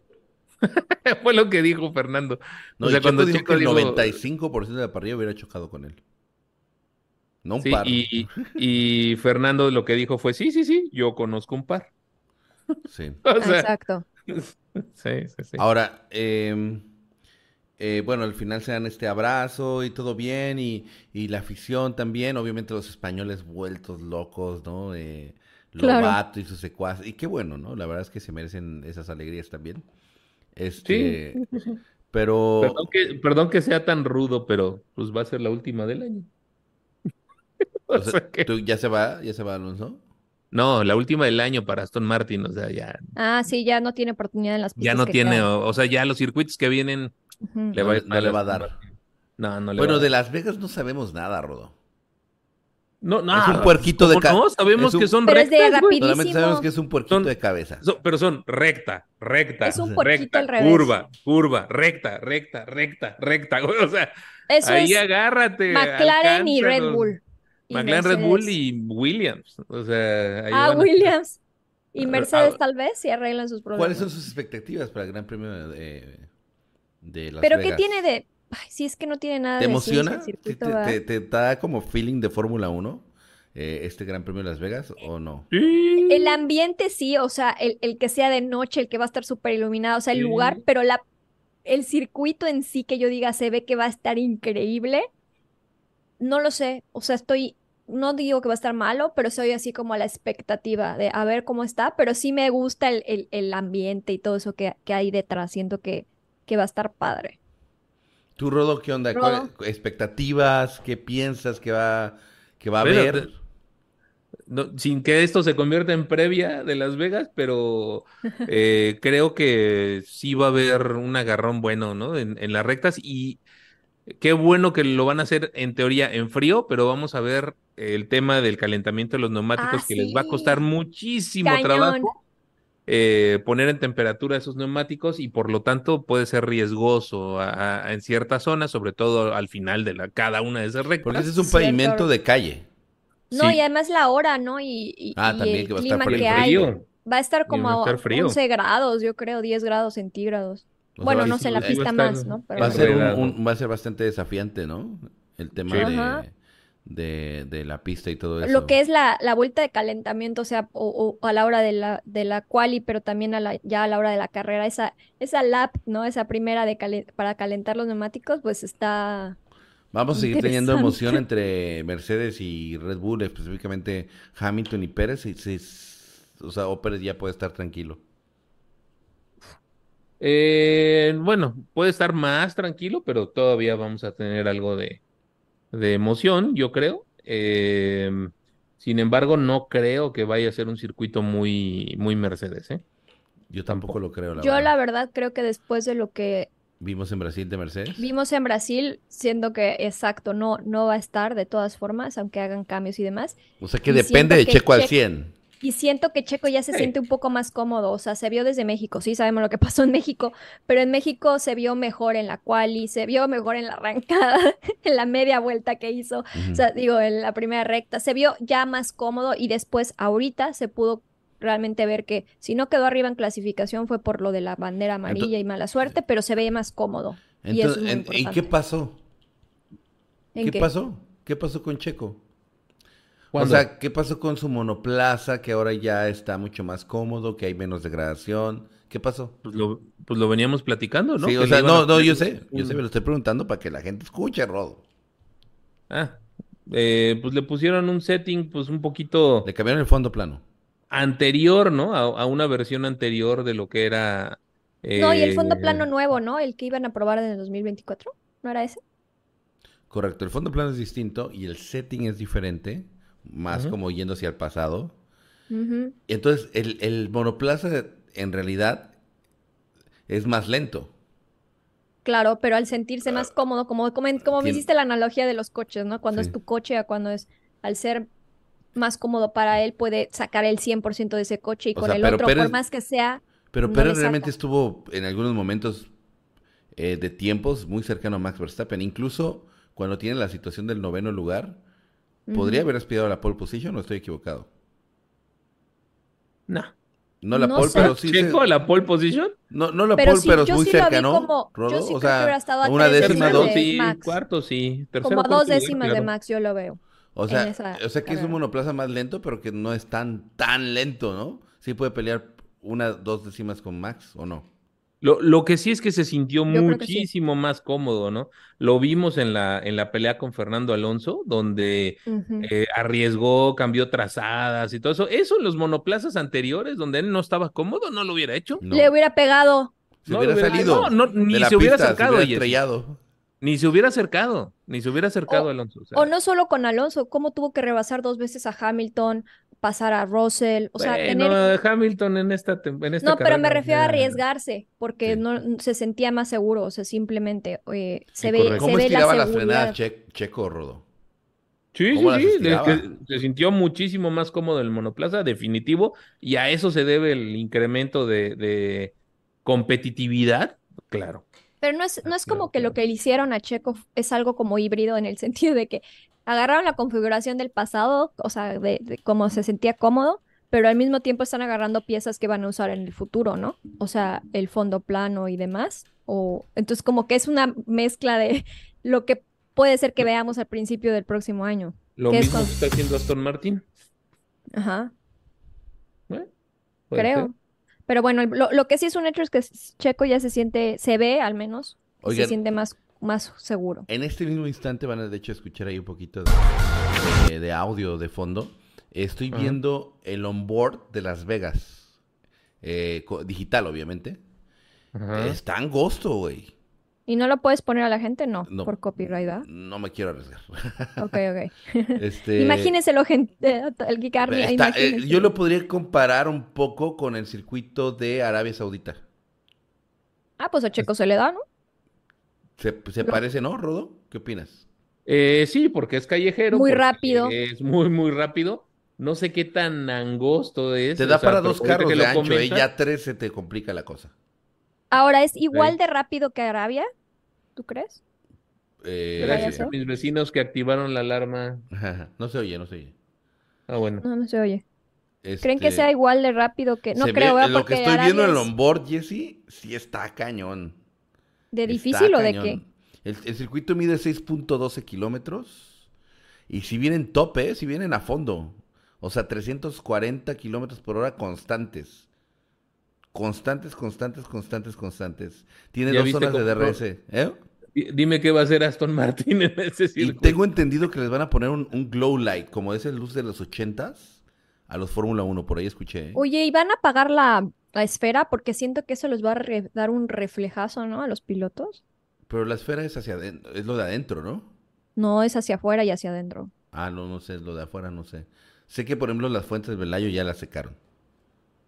[laughs] Fue lo que dijo Fernando. No, O y sea, Checo cuando dijo Checo que el dijo- 95% de la parrilla hubiera chocado con él. No un Sí, par. y, y Fernando lo que dijo fue, sí, sí, sí, yo conozco un par. Sí. [laughs] O sea, Exacto. [laughs] sí, sí, sí. Ahora, eh, eh, bueno, al final se dan este abrazo y todo bien, y, y la afición también, obviamente los españoles vueltos locos, ¿no? Eh, Claro. Lobato y sus secuaces, y qué bueno, ¿no? La verdad es que se merecen esas alegrías también. Este, Sí, pero Perdón que, perdón que sea tan rudo, pero pues va a ser la última del año. [laughs] O sea, que- ¿tú ya se va, ya se va Alonso. No, la última del año para Aston Martin, o sea, ya, Ah, sí, ya no tiene oportunidad en las ya pistas no que tiene, o sea, ya los circuitos que vienen Le No va le- no va a dar. Martin. No, no le Bueno, va a de. Las Vegas no sabemos nada, Rodo. No, no, Es un puerquito de ¿cómo ca- No, sabemos un- que son Pero es de rapidísimo. Solamente sabemos que es un puerquito Son- de cabeza. So- pero son recta, recta, Es un recta, al revés. curva, curva, recta, recta, recta, recta. [laughs] O sea, Eso ahí es agárrate. McLaren y Red. Bull. y McLaren, Red Bull y Williams. O sea, ahí Ah, van a- Williams. Y Ah, Mercedes ah, tal vez si arreglan sus problemas. ¿Cuáles son sus expectativas para el Gran Premio de, de Las Pero Vegas? ¿qué tiene de...? Ay, sí, es que no tiene nada ¿Te de emociona? el ¿Sí circuito, ¿Te, te- te da como feeling de Fórmula 1 eh, este Gran Premio de Las Vegas o no? Sí. El ambiente sí, o sea, el, el que sea de noche, el que va a estar súper iluminado, o sea, el Sí. lugar, pero la, el circuito en sí que yo diga se ve que va a estar increíble, no lo sé, o sea, estoy, no digo que va a estar malo, pero soy así como a la expectativa de a ver cómo está, pero sí me gusta el, el- el ambiente y todo eso que, que hay detrás, siento que, que va a estar padre. ¿Tú, Rodo, qué onda? Rodo. ¿Cuál- ¿Expectativas? ¿Qué piensas que va, que va a Bueno, haber? no, sin que esto se convierta en previa de Las Vegas, pero [laughs] eh, creo que sí va a haber un agarrón bueno, ¿no? En, en las rectas y qué bueno que lo van a hacer en teoría en frío, pero vamos a ver el tema del calentamiento de los neumáticos Ah, que les va a costar muchísimo Cañón. trabajo eh, poner en temperatura esos neumáticos y por lo tanto puede ser riesgoso a- a- en ciertas zonas, sobre todo al final de la, cada una de esas rectas. Porque ese es un Cierto. pavimento de calle. No, Sí. y además la hora, ¿no? Y, y- Ah, y también el que va a estar clima frío. hay. Va a estar como a estar a frío. 11 grados, yo creo, 10 grados centígrados. O Bueno, no sé, la pista estar- más, ¿no? Pero Va a ser, un- va a ser bastante desafiante, ¿no? El tema Sí. de, Ajá. De, de la pista y todo eso. lo que es la, la vuelta de calentamiento, o sea, o, o a la hora de la, de la quali, pero también a la, ya a la hora de la carrera, esa, esa lap, ¿no? Esa primera de calen- para calentar los neumáticos, pues está... Vamos a seguir teniendo emoción entre [laughs] Mercedes y Red Bull, específicamente Hamilton y Pérez. Y, si- o sea, o Pérez ya puede estar tranquilo. Eh, bueno, puede estar más tranquilo, pero todavía vamos a tener algo de, de emoción, yo creo. Eh, sin embargo, no creo que vaya a ser un circuito muy, muy Mercedes, ¿eh? Yo tampoco lo creo, la Yo verdad. la verdad creo que después de lo que Vimos en Brasil de Mercedes. vimos en Brasil, siendo que exacto, no, no va a estar de todas formas, aunque hagan cambios y demás. O sea que y depende de que Checo al Checo- 100. Y siento que Checo ya se Sí. siente un poco más cómodo, o sea, se vio desde México, sí sabemos lo que [laughs] pasó en México, pero en México se vio mejor en la quali, se vio mejor en la arrancada, [laughs] en la media vuelta que hizo, o sea, digo, en la primera recta, se vio ya más cómodo y después ahorita se pudo realmente ver que si no quedó arriba en clasificación fue por lo de la bandera amarilla y mala suerte, pero se ve más cómodo. y eso es muy en- ¿y qué pasó? ¿En ¿Qué, qué? pasó? ¿Qué pasó con Checo? O sea, ¿qué pasó con su monoplaza que ahora ya está mucho más cómodo, que hay menos degradación? ¿Qué pasó? Pues lo, pues lo veníamos platicando, ¿no? Sí, o sea, a no, no, yo sé, yo sé, me lo estoy preguntando para que la gente escuche, Rodo. Ah, eh, pues le pusieron un setting, pues un poquito Le cambiaron el fondo plano. anterior, ¿no? A, a una versión anterior de lo que era. No, y el fondo eh, plano nuevo, ¿no? El que iban a probar en el 2024, ¿no era ese? Correcto, el fondo plano es distinto y el setting es diferente, más como yendo hacia el pasado. Entonces, el, el monoplaza en realidad es más lento. Claro, pero al sentirse más cómodo, como, como, como me hiciste la analogía de los coches, ¿no? Cuando Sí. es tu coche a cuando es, al ser más cómodo para él, puede sacar el 100% de ese coche y O con sea, el otro, Pérez- por más que sea, Pero No Pérez realmente estuvo en algunos momentos eh, de tiempos muy cercano a Max Verstappen. Incluso cuando tiene la situación del noveno lugar, podría haber aspirado a la pole position o estoy equivocado. No. No la No pole, sé. pero sí. se- Checo a la pole position. No, no la Pero pole, sí, pero muy sí cerca, ¿no? como- yo sí creo o que sea, hubiera estado a una tres décima, dos. sí, cuarto sí. Tercero, como a dos décimas de. Max, yo lo veo. O sea, esa o sea que es un monoplaza más lento, pero que no es tan, tan lento, ¿no? Sí puede pelear una, dos décimas con Max, ¿o no? Lo, lo que sí es que se sintió Yo sí. muchísimo más cómodo, ¿no? Lo vimos en la, en la pelea con Fernando Alonso, donde eh, arriesgó, cambió trazadas y todo eso. Eso en los monoplazas anteriores, donde él no estaba cómodo, no lo hubiera hecho. No. Le hubiera pegado. Se no hubiera salido. no, no, ni de la se hubiera acercado, Se hubiera. Ni se hubiera acercado, ni se hubiera acercado O- Alonso. o sea, O no solo con Alonso, cómo tuvo que rebasar dos veces a Hamilton, pasar a Russell, o sea, bueno, tener... Hamilton en esta, en esta No, pero me refiero a arriesgarse, porque Sí. no se sentía más seguro, o sea, simplemente eh, se Sí, ve, se ¿Cómo ve la seguridad. frenadas Che- Checo, Rodo? Sí, sí, ¿Cómo las sí, se sintió muchísimo más cómodo el monoplaza, definitivo, y a eso se debe el incremento de, de competitividad, claro. Pero no es, no es como que lo que le hicieron a Checo es algo como híbrido en el [laughs] sentido de que agarraron la configuración del pasado, o sea, de, de cómo se sentía cómodo, pero al mismo tiempo están agarrando piezas que van a usar en el futuro, ¿no? O sea, el fondo plano y demás. O, entonces, como que es una mezcla de [laughs] lo que puede ser que veamos al principio del próximo año. Lo ¿Qué es mismo con- que está haciendo Aston Martin, Ajá, ¿eh? Creo. ser. Pero bueno, lo, lo que sí es un hecho es que Checo ya se siente, se ve al menos, se siente más, más seguro. En este mismo instante van a de hecho escuchar ahí un poquito de, de- de audio de fondo. Estoy viendo el onboard de Las Vegas. Eh, digital, obviamente. Ajá. Está angosto, güey. ¿Y no lo puedes poner a la gente? No, No. por copyright, ¿verdad? No me quiero arriesgar. Ok, ok. [laughs] Este, Imagínenselo, gente, el Geek Army, está- eh, yo lo podría comparar un poco con el circuito de Arabia Saudita. Ah, pues a Checo se le da, ¿no? ¿Se, parece, no, Rodo? ¿Qué opinas? Eh, sí, porque es callejero, Muy rápido. Es muy, muy rápido. No sé qué tan angosto es. Te o da sea, para dos carros que de ancho, ¿eh? comentas, Ya tres se te complica la cosa. Ahora, ¿es igual Sí. de rápido que Arabia? ¿Tú crees? Eh, Gracias a mis vecinos que activaron la alarma. no se oye, no se oye. Ah, bueno. No, no se oye. ¿Creen que Este, sea igual de rápido que...? No se creo, ve- ¿verdad? Lo Porque que estoy viendo en el onboard, Jesse, sí está cañón. ¿De Está difícil o de qué? El, el circuito mide 6.12 kilómetros. Y si vienen tope, ¿eh? si vienen a fondo. O sea, 340 kilómetros por hora constantes. Constantes, constantes, constantes, constantes. Tiene ¿Ya dos zonas de DRS. ¿eh? Di- Dime qué va a hacer Aston Martin en ese Y circuito. tengo entendido que les van a poner un, un glow light, como esa luz de los 80s, a los Fórmula 1. Por ahí escuché. ¿eh? Oye, ¿y van a apagar la, la esfera? Porque siento que eso les va a re- dar un reflejazo, ¿no? A los pilotos. Pero la esfera es hacia adentro, es lo de adentro, ¿no? No, es hacia afuera y hacia adentro. Ah, no, no sé, lo de afuera no sé. Sé que, por ejemplo, las fuentes de Velayo ya las secaron.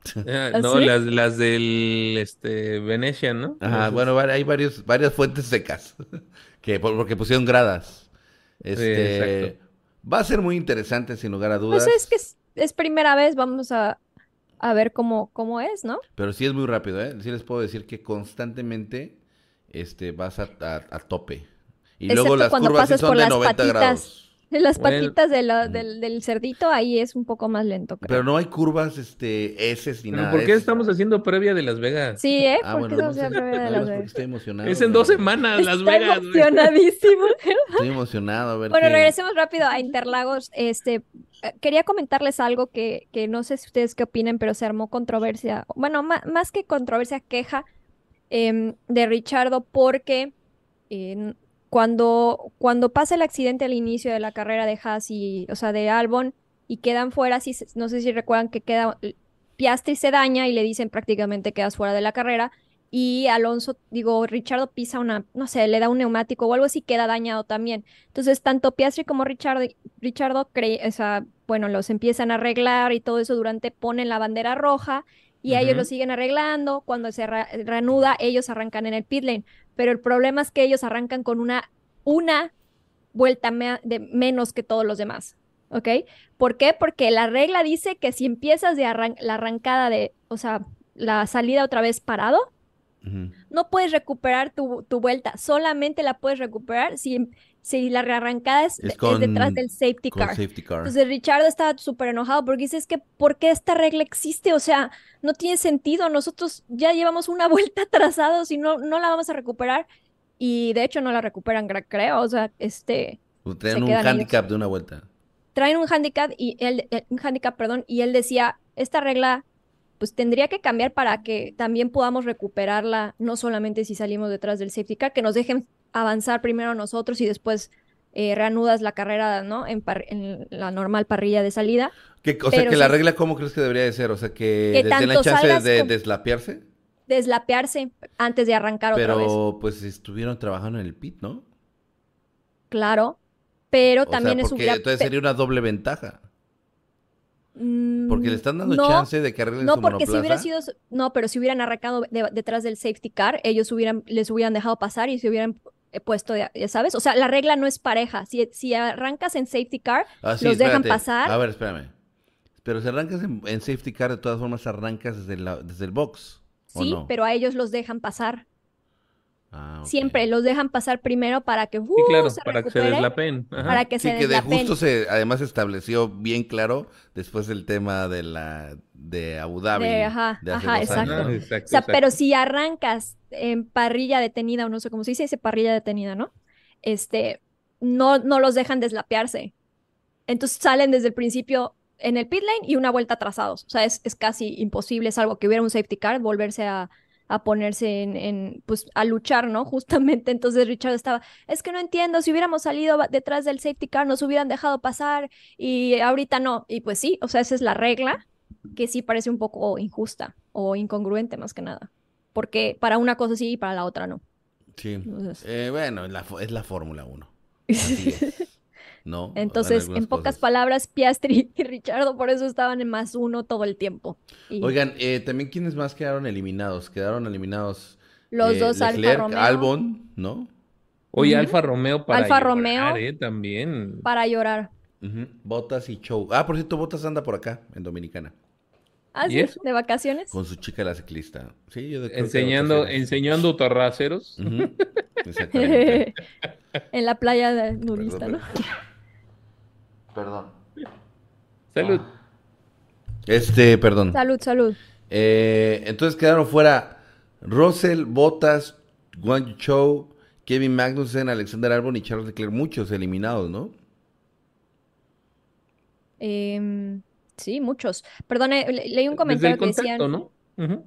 [laughs] Ah, ¿Ah, no, sí? las, las del este, Venetian, ¿no? Ajá, Esas- bueno, hay varios, varias fuentes secas [laughs] que por- porque pusieron gradas. Este, exacto. va a ser muy interesante, sin lugar a dudas. Pues es que es, primera vez, vamos a, a ver cómo, cómo es, ¿no? Pero sí es muy rápido, ¿eh? Sí les puedo decir que constantemente este, vas a, a- a tope. Y luego las cuando curvas sí pasas son por de las 90 patitas. grados. En las Bueno. patitas de la- Mm. del, del cerdito, ahí es un poco más lento, creo. Pero no hay curvas este, S ni Pero nada. ¿por qué es- estamos haciendo previa de Las Vegas? Sí, ¿eh? Ah, ¿Por bueno, qué no sé. atreve de Las Vegas? estoy emocionado. Es en dos semanas, Las Está Vegas. güey. emocionadísimo. [laughs] Estoy emocionado a ver Bueno, qué- regresemos rápido a Interlagos. Este, eh, quería comentarles algo que, que no sé si ustedes qué opinen, pero se armó controversia. Bueno, más que controversia, queja em, de Richardo porque eh, cuando, cuando pasa el accidente al inicio de la carrera de Haas y, o sea, de Albon y quedan fuera, si, no sé si recuerdan que queda Piastri se daña y le dicen prácticamente quedas fuera de la carrera. Y Alonso, digo, Richardo pisa una, no sé, le da un neumático o algo así, queda dañado también. Entonces, tanto Piastri como Richardo, Richardo o bueno, los empiezan a arreglar y todo eso durante ponen la bandera roja y ellos lo siguen arreglando. Cuando se reanuda, ellos arrancan en el pit lane. Pero el problema es que ellos arrancan con una, una vuelta me- de menos que todos los demás. ¿Ok? ¿Por qué? Porque la regla dice que si empiezas de arran- la arrancada de, o sea, la salida otra vez parado, No puedes recuperar tu, tu vuelta, solamente la puedes recuperar si, si la rearrancada es, Es detrás del safety car. safety car. Entonces Richardo estaba súper enojado porque dice, es que, ¿por qué esta regla existe? O sea, no tiene sentido, nosotros ya llevamos una [laughs] vuelta atrasados y no, no la vamos a recuperar. Y de hecho no la recuperan, cre- creo, o sea, este, Traen un ellos. handicap de una vuelta. traen un handicap y él, eh, un handicap, perdón, y él decía, esta regla pues tendría que cambiar para que también podamos recuperarla, no solamente si salimos detrás del safety car, que nos dejen avanzar primero a nosotros y después eh, reanudas la carrera, ¿no? En, par- en la normal parrilla de salida. ¿Qué- o sea, Pero que la regla, ¿cómo crees que debería de ser? O sea, que, Que les den la chance de deslapearse. Deslapearse antes de arrancar otra vez. Pero, pues, estuvieron trabajando en el pit, ¿no? Claro. Pero O también sea, es hubiera entonces sería una doble ventaja. Porque le están dando Mm, no, chance de que arreglen No, su porque si hubiera sido, no, pero si hubieran arrancado de- detrás del safety car, ellos hubieran, les hubieran dejado pasar y se hubieran eh, puesto, ya ¿sabes? O sea, la regla no es pareja. Si, si arrancas en safety car, Ah, sí, los dejan pasar. A ver, espérame. Pero si arrancas en, en safety car, de todas formas arrancas desde, la- desde el box. ¿o sí, no? pero a ellos los dejan pasar. Ah. Siempre los dejan pasar primero para que uh, Sí, claro, se para que se recupere, deslapen. Ajá. para que Sí, se que de deslapen. justo se, además se estableció bien claro después del tema de la de Abu Dhabi De- ajá, de hace ajá, dos exacto. O sea, exacto. pero si arrancas en parrilla detenida, o no sé cómo se dice, dice parrilla detenida, ¿no? Este, no, no los dejan deslapearse. Entonces salen desde el principio en el pit lane y una vuelta atrasados. O sea, es, es casi imposible, salvo que hubiera un safety car, volverse a, a ponerse en, en, pues, a luchar, ¿no? [laughs] Justamente entonces Richard estaba, es que no entiendo, si hubiéramos salido detrás del safety car, nos hubieran dejado pasar y ahorita no. Y pues sí, o sea, esa es la regla que sí parece un poco injusta o incongruente más que nada. Porque para una cosa sí y para la otra no. Sí. Entonces, Eh, bueno, es la, fo- es la Fórmula 1. [laughs] Así es. ¿No? Entonces, en pocas cosas. palabras, Piastri [laughs] y Richardo por eso estaban en más uno todo el tiempo. Y Oigan, eh, también quiénes más quedaron eliminados. Quedaron eliminados los eh, dos Alfa Leclerc, Romeo Albon, ¿no? Oye. Alfa Romeo para Alfa llorar, Romeo. eh, también. para llorar. Botas y Show. Ah, por cierto, Botas anda por acá, en Dominicana, ¿Ah, ¿Y sí? ¿De vacaciones? con su chica la ciclista. Sí, yo Enseñando, enseñando [laughs] Exactamente. [laughs] en la playa de nudista, Perdón, ¿no? Perdón. Salud. Este, perdón. Salud, salud. Eh, entonces quedaron fuera Russell, Bottas, Guan Yu Chou, Kevin Magnussen, Alexander Albon y Charles Leclerc. Muchos eliminados, ¿no? Em, sí, muchos. Perdone, le- leí un Desde el comentario que decían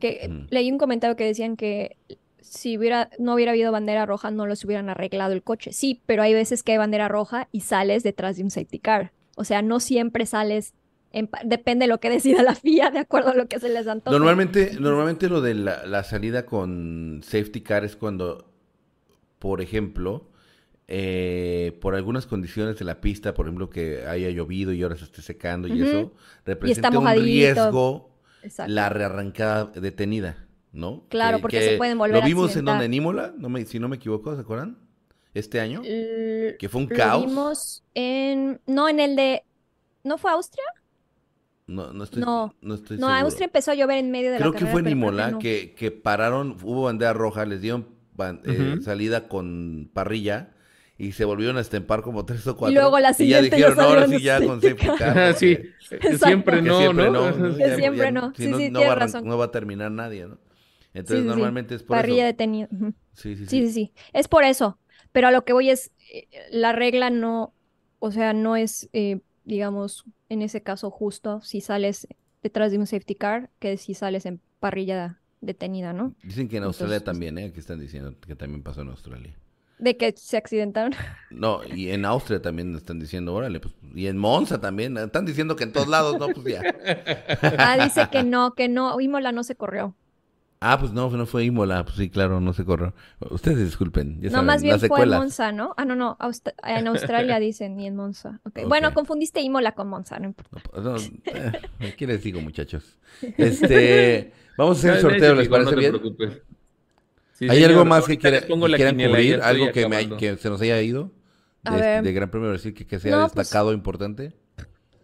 que Mm. leí un comentario que decían que si hubiera no hubiera habido bandera roja no les hubieran arreglado el coche. Sí, pero hay veces que hay bandera roja y sales detrás de un safety car. O sea, no siempre sales en depende de lo que decida la FIA de acuerdo a lo que se les antoje. Normalmente, normalmente lo de la, la salida con safety car es cuando, por ejemplo, eh, por algunas condiciones de la pista, por ejemplo, que haya llovido y ahora se esté secando y eso, representa un riesgo Exacto. la rearrancada detenida, ¿no? Claro, Que- porque que se pueden volver Lo vimos en donde, en Imola, no me, si no me equivoco, ¿se acuerdan? Este año, L- que fue un lo caos. vimos en no en el de ¿no fue Austria? No, no estoy, No. no estoy No, seguro. Austria empezó a llover en medio de la Creo que carrera, fue en creo que Imola no. que, que pararon, hubo bandera roja, les dieron ban- eh, salida con parrilla y se volvieron a estempar como tres o cuatro. luego la y ya siguiente dijeron, "No, ahora sí ya con safety car. Sí, Exacto. siempre que no, siempre ¿no? Que siempre no. si Sí, tienes va razón. no va a terminar nadie, ¿no? Entonces sí, sí. normalmente es por Parrilla eso. detenida. ujú. Sí, sí, sí. Sí, sí, sí. Es por eso. Pero a lo que voy es, eh, la regla no, o sea, no es, eh, digamos, en ese caso justo si sales detrás de un safety car que si sales en parrilla detenida, ¿no? Dicen que en Australia Entonces, también, ¿eh? Aquí están diciendo que también pasó en Australia. De que se accidentaron. [laughs] No, y en Austria también están diciendo, órale, pues, y en Monza también, están diciendo que en todos lados, no, pues ya. [laughs] Ah, dice que no, que no, Imola no se corrió. Ah, pues no, no fue Imola, pues sí, claro, no se corrió. Ustedes disculpen, ya No, saben, más bien las fue en. Monza, ¿no? Ah, no, no, Aust- en [laughs] Australia dicen y en Monza. Ok. Bueno, confundiste Imola con Monza, no importa. No, no, [laughs] eh, ¿Qué les digo, muchachos? [laughs] Este, vamos a hacer el sorteo, ¿les no parece te bien? preocupes. Sí, ¿Hay señor, algo más que, quiera- que quieran cubrir? ¿Algo que, me, que se nos haya ido? De, este- de Gran Premio de Brasil, que, que sea No, pues- destacado, importante.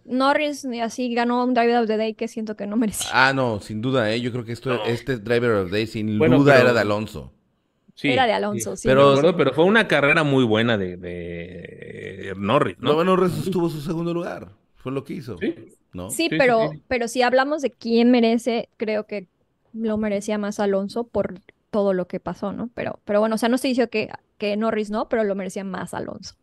Norris y así ganó un Driver of the Day que siento que no merecía. Ah, no, sin duda, ¿eh? Yo creo que esto, este Driver of the Day, sin Bueno, duda, pero- era de Alonso. Sí, Era de Alonso, sí. Pero- Pero, pero fue una carrera muy buena de, de Norris, No, Norris tuvo su segundo lugar. Fue lo que hizo. Sí. ¿No? Sí, Sí, sí, pero, sí. pero si hablamos de quién merece, creo que lo merecía más Alonso por todo lo que pasó, ¿no? Pero, pero bueno, o sea, no estoy diciendo que, que Norris no, pero lo merecía más Alonso.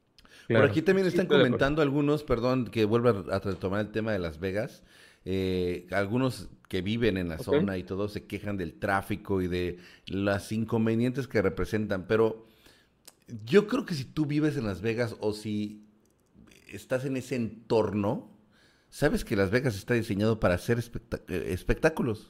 Por aquí también están comentando algunos, perdón, que vuelva a retomar el tema de Las Vegas. eh, algunos que viven en la zona y todos se quejan del tráfico y de las inconvenientes que representan, pero yo creo que si tú vives en Las Vegas o si estás en ese entorno, sabes que Las Vegas está diseñado para hacer eh, espectáculos.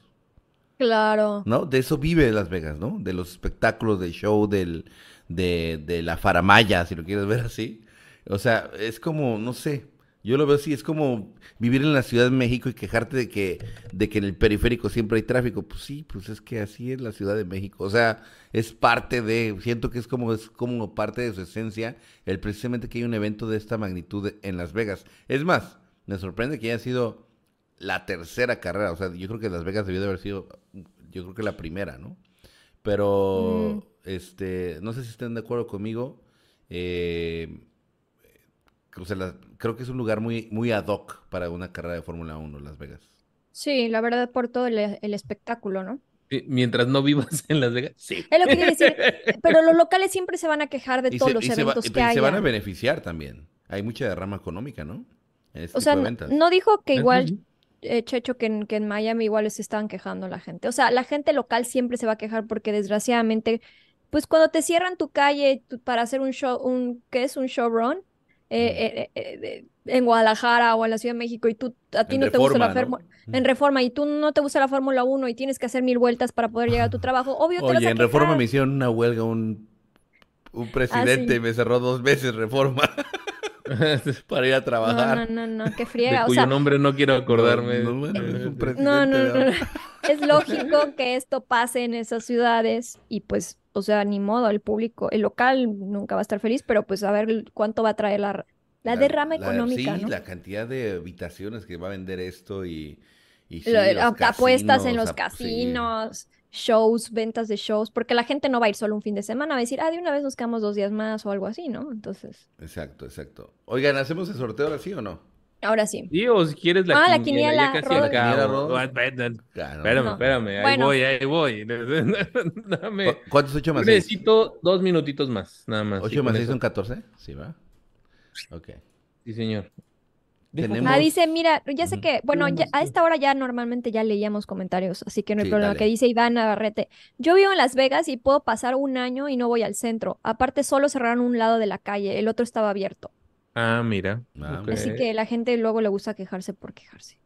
Claro. ¿no? De eso vive Las Vegas, ¿no? De los espectáculos, del show, del, de, de la faramaya, si lo quieres ver así. O sea, es como, no sé, Yo lo veo así, es como vivir en la Ciudad de México y quejarte de que, de que en el periférico siempre hay tráfico. Pues sí, pues es que así es la Ciudad de México. O sea, es parte de, siento que es como, es como parte de su esencia, el precisamente que hay un evento de esta magnitud en Las Vegas. Es más, me sorprende que haya sido la tercera carrera. O sea, yo creo que Las Vegas debió de haber sido, yo creo que la primera, ¿no? Pero, este, no sé si estén de acuerdo conmigo. Eh, o sea, la- creo que es un lugar muy, muy ad hoc para una carrera de Fórmula 1, Las Vegas. Sí, la verdad, por todo el, el espectáculo, ¿no? Mientras no vivas en Las Vegas, sí. Es lo que quiero decir. [laughs] Pero los locales siempre se van a quejar de Y todos se, los y se va- eventos que se van a beneficiar también. Hay mucha derrama económica, ¿no? En este O sea, no, dijo que igual, eh, Checho, que en, que en Miami igual se estaban quejando la gente. O sea, la gente local siempre se va a quejar porque desgraciadamente, pues cuando te cierran tu calle para hacer un show, un, ¿qué es? Un showrun eh, eh, eh, en Guadalajara o en la Ciudad de México y tú, a ti En no te gusta la Fórmula, ¿no? en Reforma y tú no te gusta la Fórmula 1 y tienes que hacer mil vueltas para poder llegar a tu trabajo, obvio te vas Oye, a en Reforma me hicieron una huelga, un, un presidente sí. y me cerró dos veces Reforma [laughs] para ir a No, trabajar. no, no, no, qué De friega. O cuyo sea, nombre no quiero acordarme. No, no, bueno, es un presidente No, no, no, no. Es lógico que esto pase en esas ciudades y pues, o sea, ni modo, el público, el local nunca va a estar feliz, pero pues a ver cuánto va a traer la, la derrama la- económica, sí, ¿no? la cantidad de habitaciones que va a vender esto y, y sí, Lo- los ap- apuestas en los ap- sí. casinos, shows, ventas de shows, porque la gente no va a ir solo un fin de semana, va a decir, ah, de una vez nos quedamos dos días más o algo así, ¿no? Entonces, Exacto, exacto. Oigan, ¿hacemos el sorteo ahora sí o no? Ahora sí. Sí, o si quieres la Ah, la quiniela, ya casi acabo. Ah, Espérame, no. espérame, ahí Bueno. voy, ahí voy. [laughs] Dame. ¿Cu- ¿Cuántos ocho Yo más seis? necesito dos minutitos más, nada más. sí, ¿Ocho con más seis eso. son 14? Sí, va. Ok. Sí, señor. Tenemos- Ah, dice, mira, ya sé que, bueno, ya- a esta hora ya normalmente ya leíamos comentarios, así que no hay Sí, problema. dale. Que dice Iván Navarrete, yo vivo en Las Vegas y puedo pasar un año y no voy al centro. Aparte, solo cerraron un lado de la calle, el otro estaba abierto. Ah, mira. Ah. Así que la gente luego le gusta quejarse por quejarse.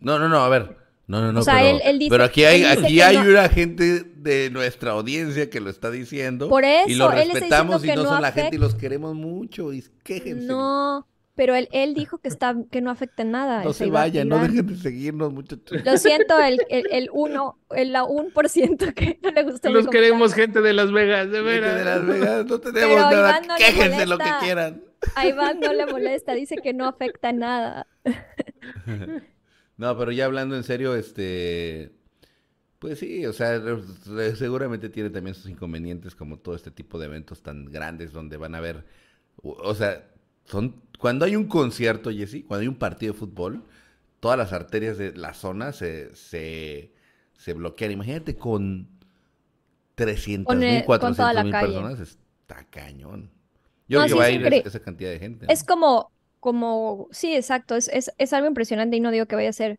No, no, no, a ver. No, no, no, O sea, pero, él- él dice- pero aquí hay, aquí hay no- una gente de nuestra audiencia que lo está diciendo. Por y lo eso, él está respetamos y no que son la gente y los queremos mucho. Y quéjense. No, pero él, él dijo que [laughs] está, que no afecta en nada. ese se Iván- vayan, no dejen de seguirnos, muchachos. Lo siento, el, [laughs] el, el uno, el la un por ciento que no le gustó mi Los queremos, gente de Las Vegas, de Gente veras. de Las Vegas, no [laughs] tenemos Pero nada. No Quéjense lo que quieran. A Iván no le molesta, dice que no afecta nada. No, pero ya hablando en serio, este. Pues sí, o sea, re- re- seguramente tiene también sus inconvenientes como todo este tipo de eventos tan grandes donde van a ver, o o sea, son cuando hay un concierto, Jesse, cuando hay un partido de fútbol, todas las arterias de la zona se, se, se bloquean. Imagínate con 300 Con, mil, eh, con 400 toda la mil personas, está cañón. Yo No, creo que va a ir esa cantidad de gente. ¿no? Es como, como, sí, exacto, es, es, es algo impresionante y no digo que vaya a ser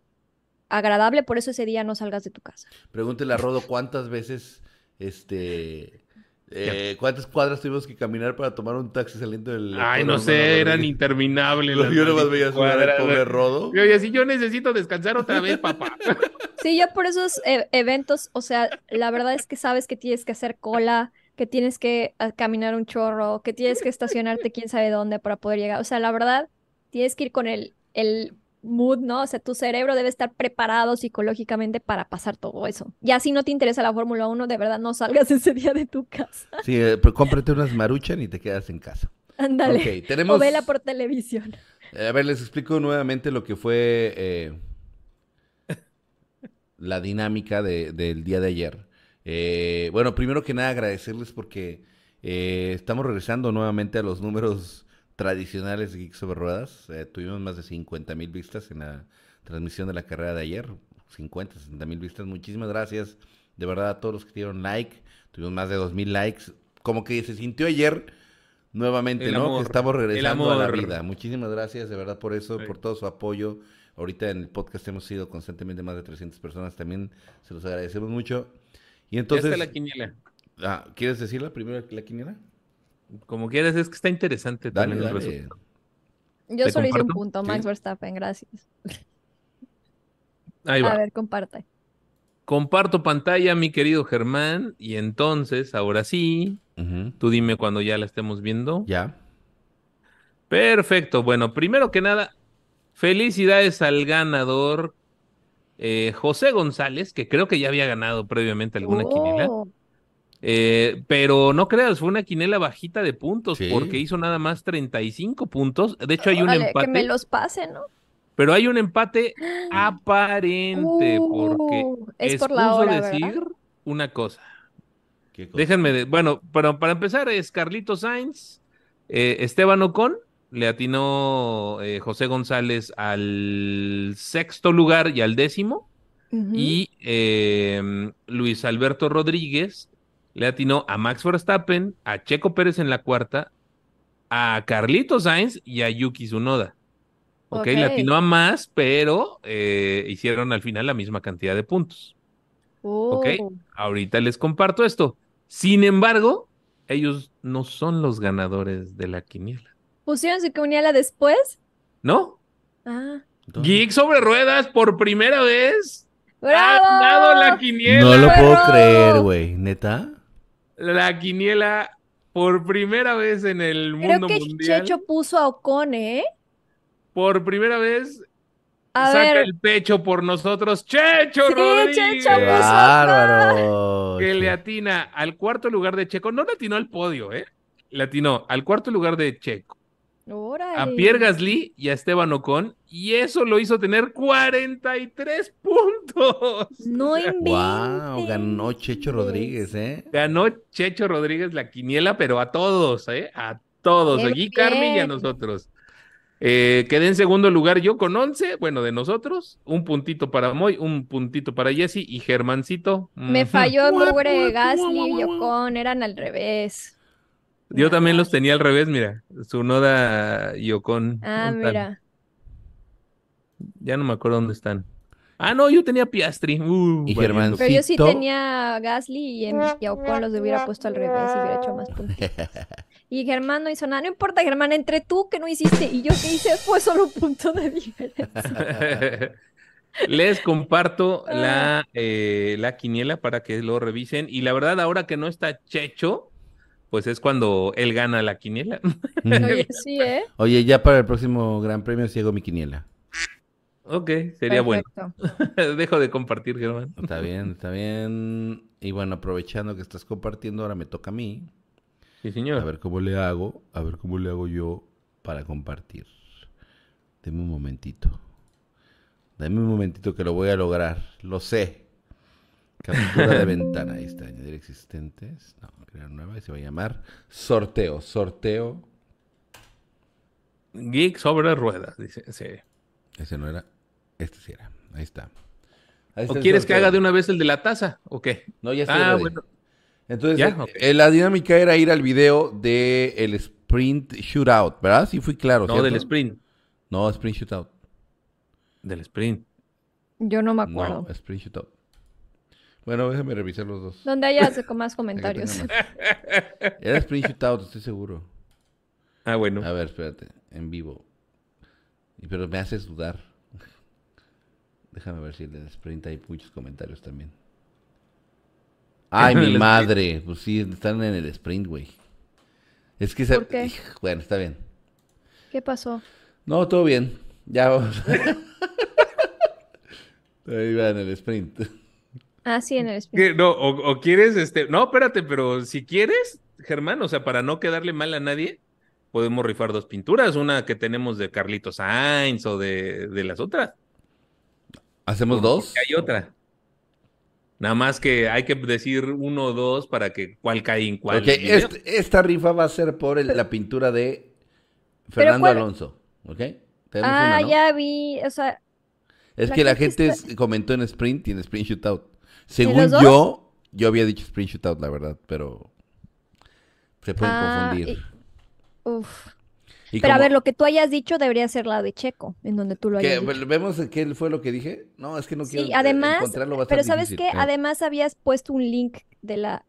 agradable, por eso ese día no salgas de tu casa. Pregúntele a Rodo [laughs] cuántas veces, este, eh, cuántas cuadras tuvimos que caminar para tomar un taxi saliendo del... Ay, no sé, eran interminables. Yo las nomás veía cuadras, pobre güey. Rodo. Yo decía, yo necesito descansar otra vez, papá. [laughs] Sí, yo por esos eh, eventos, o sea, la verdad es que sabes que tienes que hacer cola, que tienes que ah, caminar un chorro, que tienes que estacionarte quién sabe dónde para poder llegar. O sea, la verdad, tienes que ir con el, el mood, ¿no? O sea, tu cerebro debe estar preparado psicológicamente para pasar todo eso. Ya si no te interesa la Fórmula 1, de verdad no salgas [laughs] ese día de tu casa. Sí, eh, pero cómprate unas maruchan y te quedas en casa. Ándale. Ok, tenemos... O vela por televisión. Eh, A ver, les explico nuevamente lo que fue eh, la dinámica de- del día de ayer. Eh, bueno, primero que nada agradecerles porque eh, estamos regresando nuevamente a los números tradicionales Geeks sobre Ruedas. Eh, tuvimos más de 50 mil vistas en la transmisión de la carrera de ayer. 50, 60 mil vistas. Muchísimas gracias de verdad a todos los que dieron like. Tuvimos más de 2 mil likes. Como que se sintió ayer nuevamente, El ¿no? amor, que estamos regresando a la vida. Muchísimas gracias de verdad por eso, Sí. por todo su apoyo. Ahorita en el podcast hemos sido constantemente más de 300 personas. También se los agradecemos mucho. Y ya entonces, está la quiniela. ah, ¿quieres decirla primero la quiniela? Como quieras, es que está interesante Dale, también el dale. resultado. Yo ¿Te solo hice un comparto? punto, Sí. Max Verstappen, gracias. Ahí va. A ver, comparte. Comparto pantalla, mi querido Germán, y entonces, ahora sí, tú dime cuando ya la estemos viendo. Ya. Perfecto. Bueno, primero que nada, Felicidades al ganador eh, José González, que creo que ya había ganado previamente alguna quinela. Oh, Eh, pero no creas, fue una quinela bajita de puntos Sí. porque hizo nada más 35 puntos. De hecho, hay un órale, empate, que me los pase, ¿no? pero hay un empate [gasps] aparente porque Uh, es por la hora, ¿verdad? decir una cosa. ¿Qué cosa? Déjenme, de- bueno, pero para empezar es Carlitos Sainz, eh, Esteban Ocon, le atinó eh, José González al sexto lugar y al décimo, y eh, Luis Alberto Rodríguez le atinó a Max Verstappen, a Checo Pérez en la cuarta, a Carlitos Sainz y a Yuki Tsunoda. Ok, le Ok. atinó a más, pero eh, hicieron al final la misma cantidad de puntos. Ok, Oh. ahorita les comparto esto. Sin embargo, ellos no son los ganadores de la quiniela, ¿Pusieron su quiniela después? ¿no? Ah. Geek sobre ruedas por primera vez ha ¡Bravo! ganado la quiniela. No lo puedo creer, güey. ¿Neta? La quiniela por primera vez en el Creo mundo que mundial. Checho puso a Ocon, ¿eh? Por primera vez A saca ver. el pecho por nosotros. Checho Sí, Rodríguez. Checho, ¡Qué bárbaro! que le atina al cuarto lugar de Checo. No le atinó al podio, ¿eh? Le atinó al cuarto lugar de Checo, a. Pierre Gasly y a Esteban Ocon. Y eso lo hizo tener 43 [laughs] puntos. No sea, Wow, ganó inventes. Checho Rodríguez, ¿eh? Ganó Checho Rodríguez la quiniela, pero a todos, ¿eh? A todos, a Gui Carmi y a nosotros. Eh, quedé en segundo lugar yo con 11, bueno, de nosotros, un puntito para Moy, un puntito para Jesse y Germancito. Me falló el [laughs] mugre Gasly y. Ocon, eran al revés. Yo también los tenía al revés, mira, Sunoda y Ocon. Ah, mira. Ya no me acuerdo dónde están. Ah, no, yo tenía Piastri. Uh, Y. Germán. Pero yo sí tenía a Gasly y, en- y a Ocon los hubiera puesto al revés y hubiera hecho más puntos. [laughs] Y Germán no hizo nada. No importa, Germán, entre tú que no hiciste y yo que hice fue solo un punto de diferencia. [laughs] Les comparto Ah. la, eh, la quiniela para que lo revisen. Y la verdad, ahora que no está Checho, pues es cuando él gana la quiniela. [laughs] Oye, sí, ¿eh? Oye, ya para el próximo Gran Premio ciego mi quiniela. Ok, sería bueno. Perfecto. [laughs] Dejo de compartir, Germán. Está bien, está bien. Y bueno, aprovechando que estás compartiendo, ahora me toca a mí. Sí, A señor. ver cómo le hago, a ver cómo le hago yo para compartir. Deme un momentito. Dame un momentito que lo voy a lograr. Lo sé. Captura de [laughs] ventana. Ahí está. Añadir existentes. No, crear nueva. Y se va a llamar sorteo. Sorteo. Geek sobre ruedas, dice. sí. Ese no era. Este sí era. Ahí está. Ahí está ¿O quieres que haga de una vez el de la taza? ¿O qué? No, ya está. Ah, bueno. Entonces, Ya, eh, eh, la dinámica era ir al video de el sprint shootout, ¿verdad? Sí fui claro, No, ¿cierto? del sprint. No, sprint shootout. Del sprint. Yo no me acuerdo. No, sprint shootout. Bueno, déjame revisar los dos. Donde haya [laughs] más comentarios. Era sprint shootout, estoy seguro. Ah, bueno. A ver, espérate, en vivo. Pero me haces dudar. [laughs] Déjame ver si el del sprint hay muchos comentarios también. Ay, [laughs] ¿En el mi sprint? madre. Pues sí, están en el sprint, güey. Es que... se- ¿Por qué? Bueno, está bien. ¿Qué pasó? No, todo bien. Ya vamos. Ahí va en el sprint. Ah, sí, en el sprint. ¿Qué? No, o, o quieres, este, no, espérate, pero si quieres, Germán, o sea, para no quedarle mal a nadie, podemos rifar dos pinturas, una que tenemos de Carlitos Sainz o de, de las otras. ¿Hacemos dos? Hay otra. Nada más que hay que decir uno o dos para que cuál cae en cuál. Ok, video. este- esta rifa va a ser por el- la pintura de Fernando ¿cuál? Alonso. ¿Ok? Ah, una, ¿no? ya vi. O sea, Es la que la gente está- comentó en sprint y en sprint shootout. Según yo, yo había dicho sprint shootout, la verdad, pero se pueden Ah, confundir. y- uf. Y Pero a ver, lo que tú hayas dicho debería ser la de Checo, en donde tú lo hayas dicho. ¿Vemos qué fue lo que dije? No, es que no quiero Sí, eh, además, encontrarlo, a pero ¿sabes difícil. qué? Ah. Además habías puesto un link de la...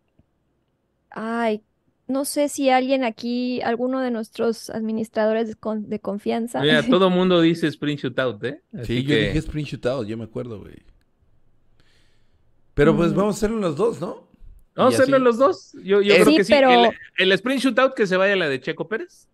Ay, no sé si alguien aquí, alguno de nuestros administradores de, con- de confianza. Mira, [laughs] todo mundo dice sprint shootout, ¿eh? Sí, yo dije sprint shootout, yo me acuerdo, güey. Pero pues Mm. vamos a hacerlo los dos, ¿no? Vamos a hacerlo los dos. Yo, yo Eh, creo Sí, que sí. pero- El, el sprint shootout que se vaya la de Checo Pérez.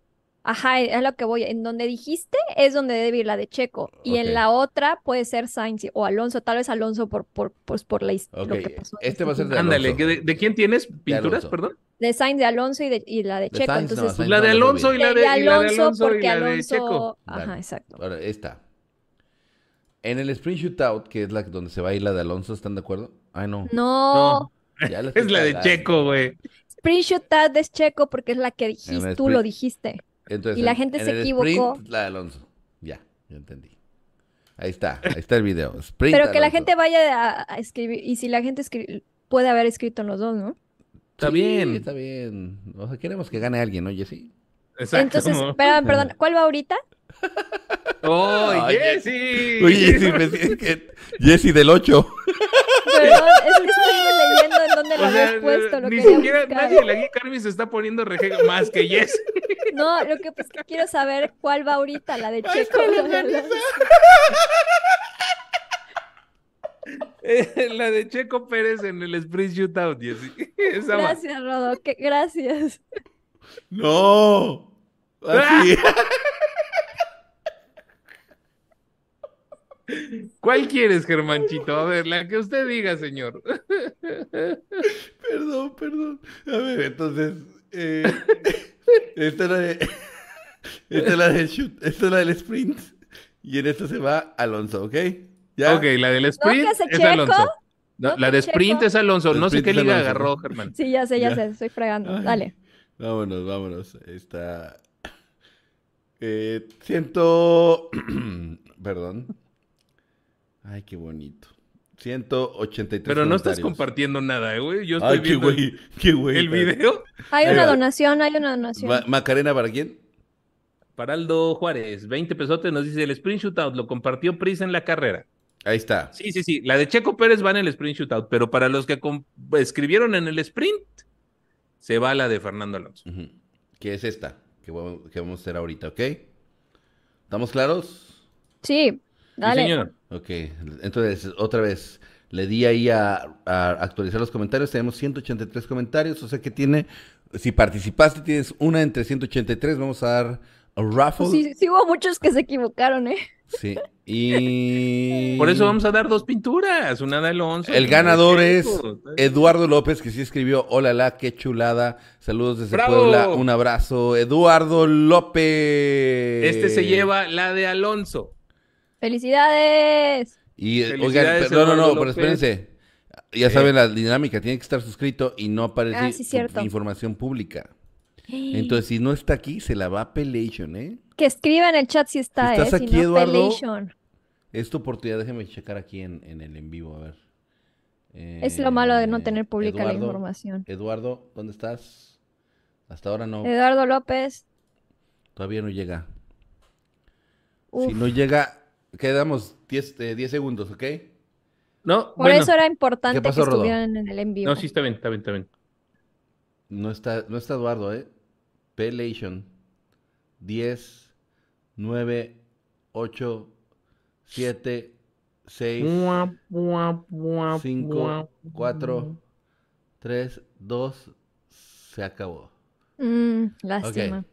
Ajá, es lo que voy. En donde dijiste es donde debe ir la de Checo. Y en la otra puede ser Sainz o Alonso. Tal vez Alonso por, por, pues, por la his- Ok, lo que pasó. en este va a ser de Ándale, Alonso. ¿de, de quién tienes pinturas, Alonso. perdón? De Sainz, de Alonso y, de, y la de De Checo. Sainz no, Entonces, Sainz La de Alonso y la de, de, y la de Alonso Alonso y porque la de Alonso. Checo. Ajá, Dale. exacto. Ahora, esta. En el sprint shootout, que es la donde se va a ir la de Alonso, ¿están de acuerdo? Ay, no. No, [laughs] Ya Es la de. Checo, güey. sprint shootout es Checo porque es la que dijiste, tú lo dijiste. Entonces, Y la en- gente en se el equivocó. sprint, la de Alonso. Ya, ya entendí. Ahí está, ahí está el video. Sprint Pero que la gente vaya a, a escribir. Y si la gente escribe, puede haber escrito en los dos, ¿no? Está Sí, bien. Está bien. O sea, queremos que gane alguien, ¿no, Jessy? Exacto. Entonces, [laughs] perdón, perdón, ¿cuál va ahorita? [laughs] ¡Oh, Ay, Jessy! Oye, Jessy, me siento que... Jessy del 8. Perdón, es que estoy leyendo en dónde lo O sea, habías puesto. Lo ni siquiera buscar. nadie la guía Carmen se está poniendo rejega más que Jessy. [laughs] No, lo que pasa es que quiero saber cuál va ahorita, la de Checo. Eh, [laughs] la de Checo Pérez en el sprint shootout, Jessy. Gracias, Rodo, que- gracias. No. Así. ¿Cuál quieres, Germanchito? A ver, la que usted diga, señor. perdón, perdón. A ver, entonces... eh, [laughs] esta es la de... Esta es la del shoot, esta es la del sprint. Y en esta se va Alonso, ¿ok? ¿Ya? Ok, la del sprint hace es Checo? Alonso. No, ¿No la de sprint Checo? es Alonso. El No sé qué liga Alonso. agarró, Germán. Sí, ya sé, ya, Ya. sé, estoy fregando. Ay. Dale. Vámonos, vámonos. Está. Eh, ciento. [clears throat] Perdón. Ay, qué bonito. 183 Pero no estás compartiendo nada, eh, güey. Yo estoy Ay, qué viendo güey. Qué güey. el video. Hay una donación, hay una donación. Ma- Macarena, ¿para quién? Para Aldo Juárez, 20 pesotes, nos dice el sprint shootout, lo compartió Prisa en la carrera. Ahí está. Sí, sí, sí. La de Checo Pérez va en el sprint shootout, pero para los que escribieron en el sprint, se va la de Fernando Alonso. Ujú. Que es esta. Que vamos, que vamos a hacer ahorita, ¿ok? ¿Estamos claros? Sí, Sí, dale. señor. Ok. Entonces, otra vez. Le di ahí a, a actualizar los comentarios. Tenemos 183 comentarios. O sea que tiene. Si participaste, tienes una entre 183. Vamos a dar a raffle. Sí, sí hubo muchos que se equivocaron, ¿eh? Sí. Y. [laughs] Por eso vamos a dar dos pinturas, una de Alonso. El ganador es. Eduardo López, que sí escribió: Hola, la, qué chulada. Saludos desde ¡Bravo! Puebla. Un abrazo. Eduardo López. Este se lleva la de Alonso. ¡Felicidades! Y oigan, no, no, Eduardo pero espérense. Ya saben la dinámica, tiene que estar suscrito y no aparece Ah, sí, información pública. Entonces, si no está aquí, se la va a Pelation, ¿eh? Que escriba en el chat si está, Si estás ¿eh? aquí, si no, Eduardo, Pelation. Es tu oportunidad, déjeme checar aquí en, en el en vivo, a ver. Es lo malo de no Eh, tener pública la información. Eduardo, ¿dónde estás? Hasta ahora no, Eduardo López. todavía no llega. Uf, Si no llega, quedamos 10 eh, 10 segundos, ¿ok? No, por bueno. eso era importante ¿Qué pasó, que Rodo? estuvieran en el en vivo. No, sí está bien, está bien, está bien. No está, no está Eduardo, ¿eh? Pelation. 10, 9, 8, 7, 6, Cinco, Cinco, cuatro. 3, 2, se acabó. Mm, lástima.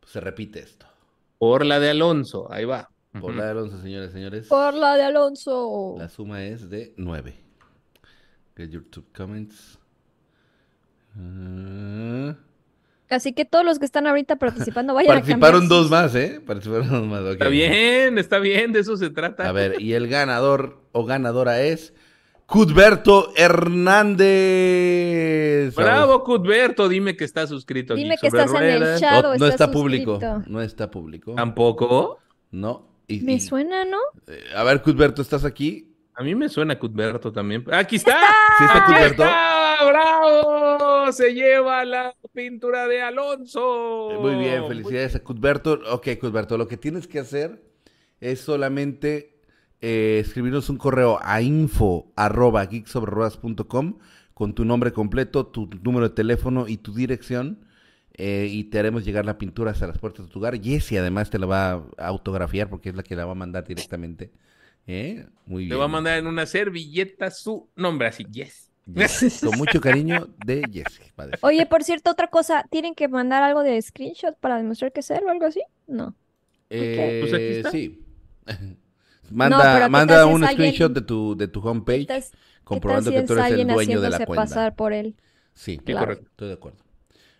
Pues se repite esto. Por la de Alonso, ahí va. Por la de Alonso, señores, señores. Por la de Alonso. La suma es de 9. Get your two comments. Ah, Así que todos los que están ahorita participando vayan a participaron dos más, ¿eh? Participaron dos más. Está bien, está bien, de eso se trata. A ver, y el ganador o ganadora es Cudberto Hernández. Bravo, Cudberto, dime que está suscrito aquí Dime que estás en el chat. No, está está público. No está público. ¿Tampoco? No. Y- Me y- suena, ¿no? eh, a ver, Cudberto, ¿estás aquí? A mí me suena Cudberto también. ¡Aquí está! ¿Sí está ¡Aquí Cudberto? está! ¡Bravo! Se lleva la pintura de Alonso. Eh, Muy bien, felicidades a Cudberto. Ok, Cudberto, lo que tienes que hacer es solamente eh, escribirnos un correo a info arroba geeksobreruedas.com con tu nombre completo, tu número de teléfono y tu dirección. Eh, y te haremos llegar la pintura hasta las puertas de tu hogar. Jessie además te la va a autografiar porque es la que la va a mandar directamente. ¿Eh? Muy bien. Le va a mandar en una servilleta su nombre así, yes. Yes. Con mucho cariño de decir. Oye, por cierto, otra cosa, ¿tienen que mandar algo de screenshot para demostrar que es él o algo así? No. Eh, Pues aquí está. Sí. [laughs] Manda, ¿qué manda un alguien- screenshot de tu, de tu homepage Estás- ¿Qué tal comprobando si que tú eres el dueño de la cuenta. pasar por él? Sí, Sí, Claro. correcto. estoy de acuerdo.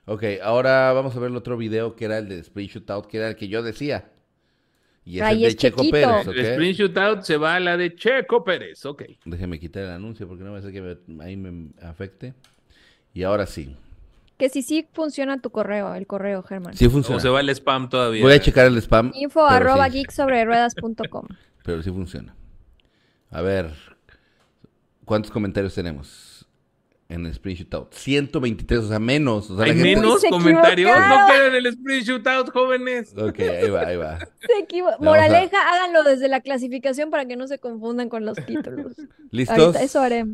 Ok, ahora vamos a ver el otro video que era el de Spring Shootout, que era el que yo decía. Y es el de es Checo Chequito. Pérez, El ¿ok? sprint shootout se va a la de Checo Pérez. Ok. Déjeme quitar el anuncio porque no va a ser que me- ahí me afecte. Y ahora sí. Que si sí funciona tu correo, el correo, Germán. Sí O funciona. se va el spam todavía. Voy a checar el spam. Info arroba sí, geeksobreruedas.com. [laughs] Pero sí funciona. A ver. ¿Cuántos comentarios tenemos en el Spring Shootout? 123, o sea, menos. O sea, Hay la gente- menos se comentarios. No queden en el sprint shootout, jóvenes. Ok, ahí va, ahí va. Se equivo- a- Moraleja, háganlo desde la clasificación para que no se confundan con los títulos. ¿Listos? Ahorita eso haré.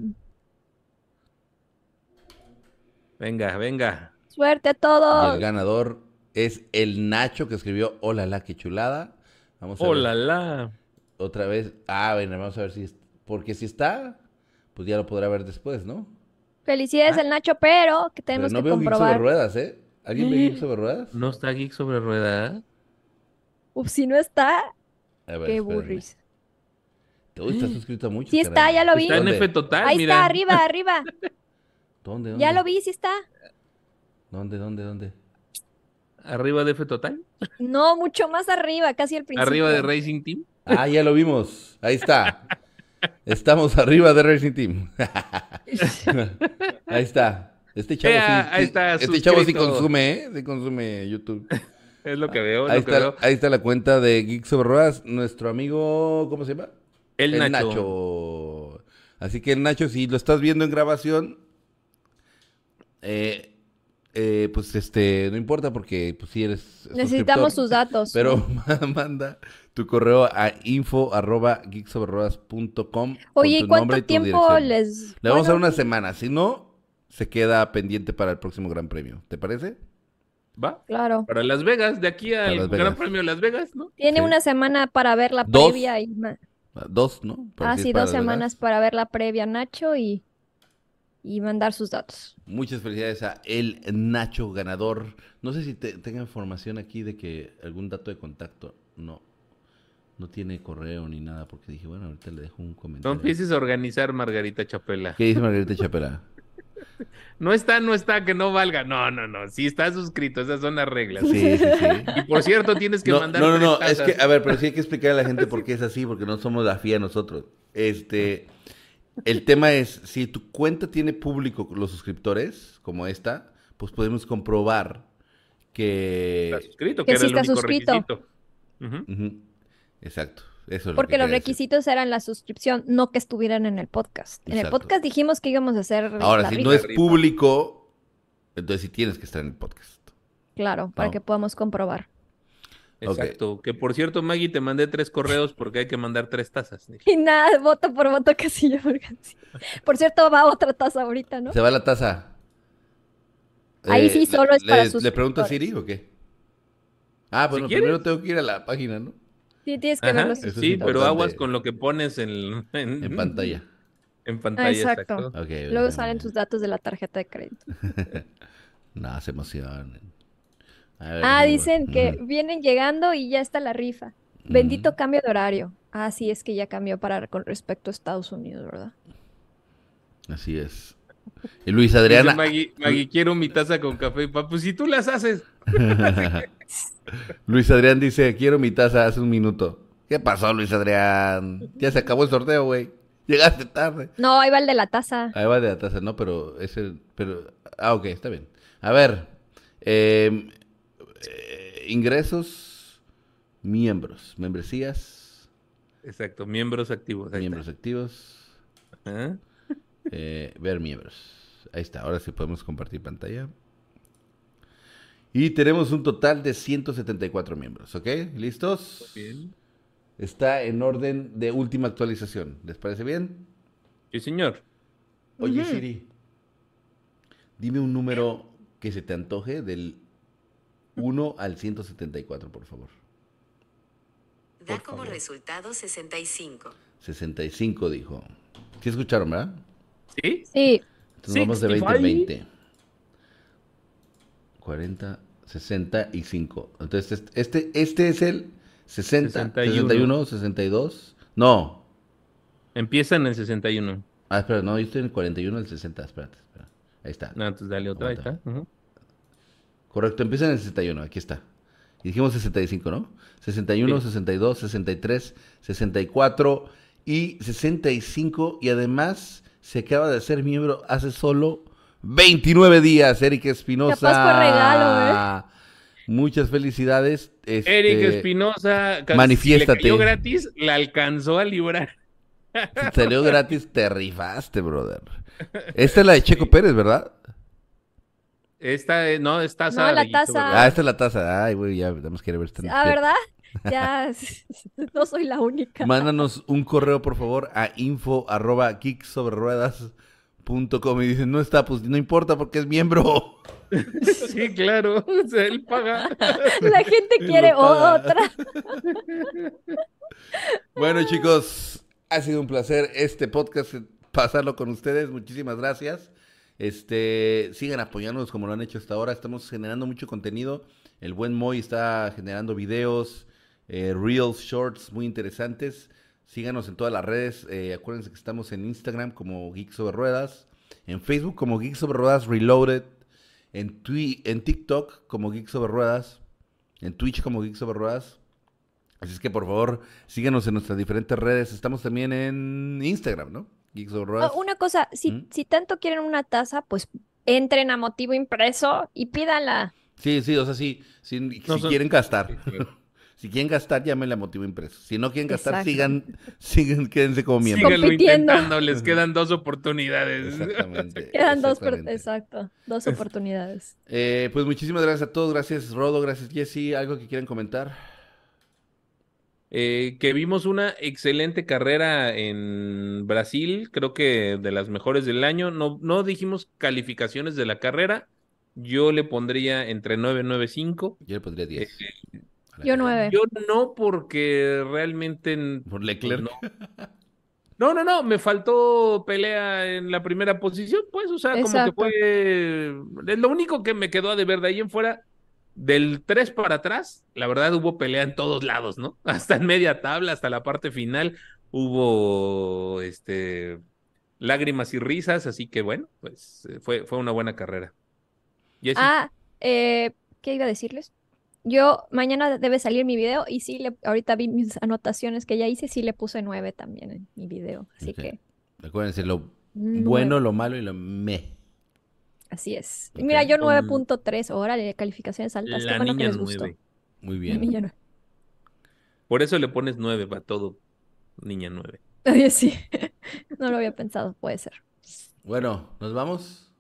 Venga, venga. Suerte a Y el todos. ganador es el Nacho que escribió Hola la que chulada. Vamos a Hola, ver la. otra vez. Ah, bueno, vamos a ver si es- porque si está, pues ya lo podrá ver después, ¿no? Felicidades al Nacho, pero que Pero tenemos no que veo Geek sobre comprobar. ruedas, ¿eh? ¿Alguien ve Geek [laughs] sobre ruedas? ¿No está Geek sobre rueda? Uf, si no está, A ver, qué burris. Uy, estás [gasps] suscrito a muchos. Sí está, caray. ya lo vi. Está en. F total, Ahí mira. está, arriba, arriba. [laughs] ¿Dónde, dónde? Ya lo vi, sí está. ¿Dónde, dónde, dónde? Arriba de F total. No, mucho más arriba, casi al principio. Arriba de Racing Team. Ah, ya lo vimos. Ahí está. [laughs] Estamos arriba de Racing Team. [laughs] Ahí está. Este chavo sí, ahí sí- está, este chavo sí consume, ¿eh? Sí consume YouTube. Es lo que veo, Ahí lo que está, veo. ahí está la cuenta de Geek sobre Ruedas. Nuestro amigo, ¿cómo se llama? El, Nacho. Nacho. Así que Nacho, si lo estás viendo en grabación, eh, eh, pues este, no importa porque pues si eres Necesitamos sus datos. Pero ¿no? [laughs] manda tu correo a info arroba geeksoberruedas.com Oye, ¿y con tu nombre cuánto y tu tiempo dirección. les...? Le vamos a dar una semana, si no, se queda pendiente para el próximo Gran Premio. ¿Te parece? Va. Claro. Para Las Vegas, de aquí al Las Gran Vegas. Premio de Las Vegas, ¿no? Tiene Sí. una semana para ver la Dos. previa y... ma- Dos, ¿no? Por Ah, sí, dos semanas para ver la previa, Nacho, y, y mandar sus datos. Muchas felicidades a el Nacho ganador. No sé si te, tenga información aquí de que algún dato de contacto. No. No tiene correo ni nada porque dije, bueno, ahorita le dejo un No comentario. empieces a organizar, Margarita Chapela. ¿Qué dice Margarita Chapela? [laughs] No está, no está, que no valga. No, no, no. Sí está suscrito, esas son las reglas. Sí, sí, sí. Y por cierto, tienes que No, mandar no, no, no, es que, a ver, pero sí hay que explicar a la gente por qué es así, porque no somos la FIA nosotros. Este, el tema es, si tu cuenta tiene público los suscriptores, como esta, pues podemos comprobar que... Está suscrito, Que que, sí era el está único suscrito. requisito. Exacto, eso es lo Porque que los decir. requisitos eran la suscripción, no que estuvieran en el podcast. En el podcast dijimos que íbamos a hacer Ahora, la si rifa. no es público, entonces sí tienes que estar en el podcast. Claro, para No. que podamos comprobar. Exacto. Que por cierto, Maggie, te mandé tres correos porque hay que mandar tres tazas. Y nada, voto por voto casilla por casilla. Por cierto, va otra taza ahorita, ¿no? Se va la taza. Ahí sí le- solo es para le, ¿Le pregunto a. Siri o qué? Ah, bueno, primero tengo que ir a la página, ¿no? Sí, tienes que verlo. Es sí, pero aguas con lo que pones en, en, En pantalla. [laughs] En pantalla, Ah, exacto. Luego salen tus datos de la tarjeta de crédito. [laughs] No, se emocionen. A ver, Ah, dicen que vienen llegando y ya está la rifa. Bendito cambio de horario. Ah, sí, es que ya cambió para con respecto a Estados Unidos, ¿verdad? Así es. Y Luis Adriana. Maggie, Maggie, quiero mi taza con café. Pa, pues si tú las haces. [laughs] Luis Adrián dice, quiero mi taza hace un minuto. ¿Qué pasó, Luis Adrián? Ya se acabó el sorteo, güey. Llegaste tarde. No, ahí va el de la taza. Ahí va de la taza, no, pero ese, pero, ah, ok, está bien. A ver, eh, eh, ingresos, miembros, membresías, Exacto, miembros activos. ahí miembros activos, está. ¿Ah? [laughs] eh, ver miembros. Ahí está, ahora sí podemos compartir pantalla. Y tenemos un total de 174 miembros, ¿ok? ¿Listos? Bien. Está en orden de última actualización. ¿Les parece bien? Sí, señor. Oye. Siri, dime un número que se te antoje del 1 al 174, por favor. Da Por como favor. resultado 65. 65 dijo. ¿Sí escucharon, verdad? ¿Sí? Sí, Entonces vamos de 20 en 65. 20. 40, 65. Entonces este, este, este es el 60, 61. 61, 62. No. Empieza en el 61. Ah, espera, no, yo estoy en el 41, el 60. Espérate, espera. Ahí está. No, entonces dale otra, ahí está. Ujú. Correcto, empieza en el 61, aquí está. Y dijimos 65, ¿no? 61, Sí. 62, 63, 64 y 65. Y además se acaba de ser miembro hace solo 29 días, Eric Espinosa. Regalo, ¿eh? Muchas felicidades. este, Eric Espinosa, manifiéstate. si le cayó gratis, la alcanzó a librar. si Salió gratis, te rifaste, brother. Esta es la de Checo Pérez, ¿verdad? Esta, eh, no, es taza. No, la taza. Ah, esta es la taza. Ay, güey, ya tenemos que ver esta. Ah, ¿verdad? [laughs] Ya, [laughs] no soy la única. Mándanos un correo, por favor, a info arroba geeksobreruedas.com y dicen, no está, pues no importa porque es miembro. [laughs] Sí, claro. o sea, él paga. La gente quiere otra. Bueno, chicos, ha sido un placer este podcast, pasarlo con ustedes. Muchísimas gracias. Este, sigan apoyándonos como lo han hecho hasta ahora. Estamos generando mucho contenido. El buen Moy está generando videos, eh, reels, shorts muy interesantes. Síganos en todas las redes. eh, acuérdense que estamos en Instagram como Geek Sobre Ruedas, en Facebook como Geek Sobre Ruedas Reloaded, en, Twi- en TikTok como Geek Sobre Ruedas, en Twitch como Geek Sobre Ruedas. Así es que por favor, síganos en nuestras diferentes redes. Estamos también en Instagram, ¿no? Geek Sobre Ruedas. Oh, una cosa, si, ¿Mm? si tanto quieren una taza, pues entren a motivo impreso y pídanla. Sí, sí, o sea, sí, sí, No si son- quieren gastar. [laughs] Si quieren gastar, llámenle a motivo impreso. Si no quieren gastar, Exacto. sigan, [laughs] sigan, quédense como miembros. Síganlo Compitiendo. intentando, les quedan dos oportunidades. Exactamente. [laughs] Quedan dos, exacto, dos oportunidades. Eh, pues muchísimas gracias a todos. Gracias, Rodo. Gracias, Jesse. ¿Algo que quieran comentar? Eh, que vimos una excelente carrera en Brasil, creo que de las mejores del año. No, no dijimos calificaciones de la carrera. Yo le pondría entre 9 y 9.5. Yo le pondría 10. Eh, Yo carrera. nueve. Yo no, porque realmente. Por Leclerc. No. No, no, no, me faltó pelea en la primera posición, pues, o sea, como que fue. Es lo único que me quedó a deber de ahí en fuera. Del 3 para atrás, la verdad hubo pelea en todos lados, ¿no? [laughs] Hasta en media tabla, hasta la parte final, hubo este lágrimas y risas, así que bueno, pues eh, fue, fue una buena carrera. Ah, eh, ¿qué iba a decirles? Yo, mañana debe salir mi video y sí, le, ahorita vi mis anotaciones que ya hice, sí le puse nueve también en mi video. Así Ok. que, Acuérdense, lo bueno, lo malo y lo me. Así es. Mira, yo Um, 9.3, órale, calificaciones altas. Qué la bueno que niña les gustó. 9. Muy bien. niña. Por eso le pones 9 para todo, niña 9. [laughs] Oye, sí, [laughs] no lo había pensado, puede ser. Bueno, ¿nos vamos?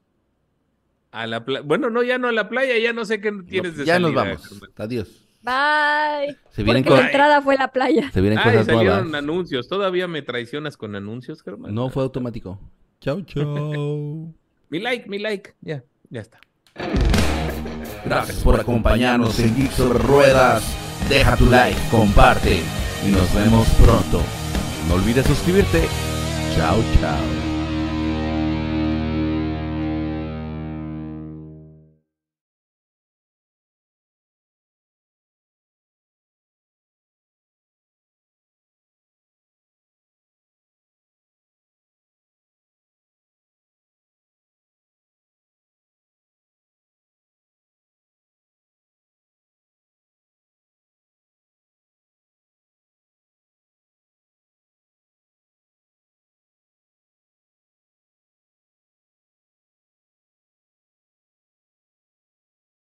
A la playa. Bueno, no, ya no a la playa, ya no sé qué tienes No, de ya nos vamos. Adiós. Bye. Se vienen, Porque la entrada fue la playa. se vienen Ay, cosas salieron nuevas. anuncios. ¿Todavía me traicionas con anuncios, Germán? No fue automático. Chau, chau. [laughs] Mi like, mi like. Ya, ya está. Gracias por acompañarnos en Geek Ruedas. Deja tu like, comparte y nos vemos pronto. No olvides suscribirte. Chao, chao.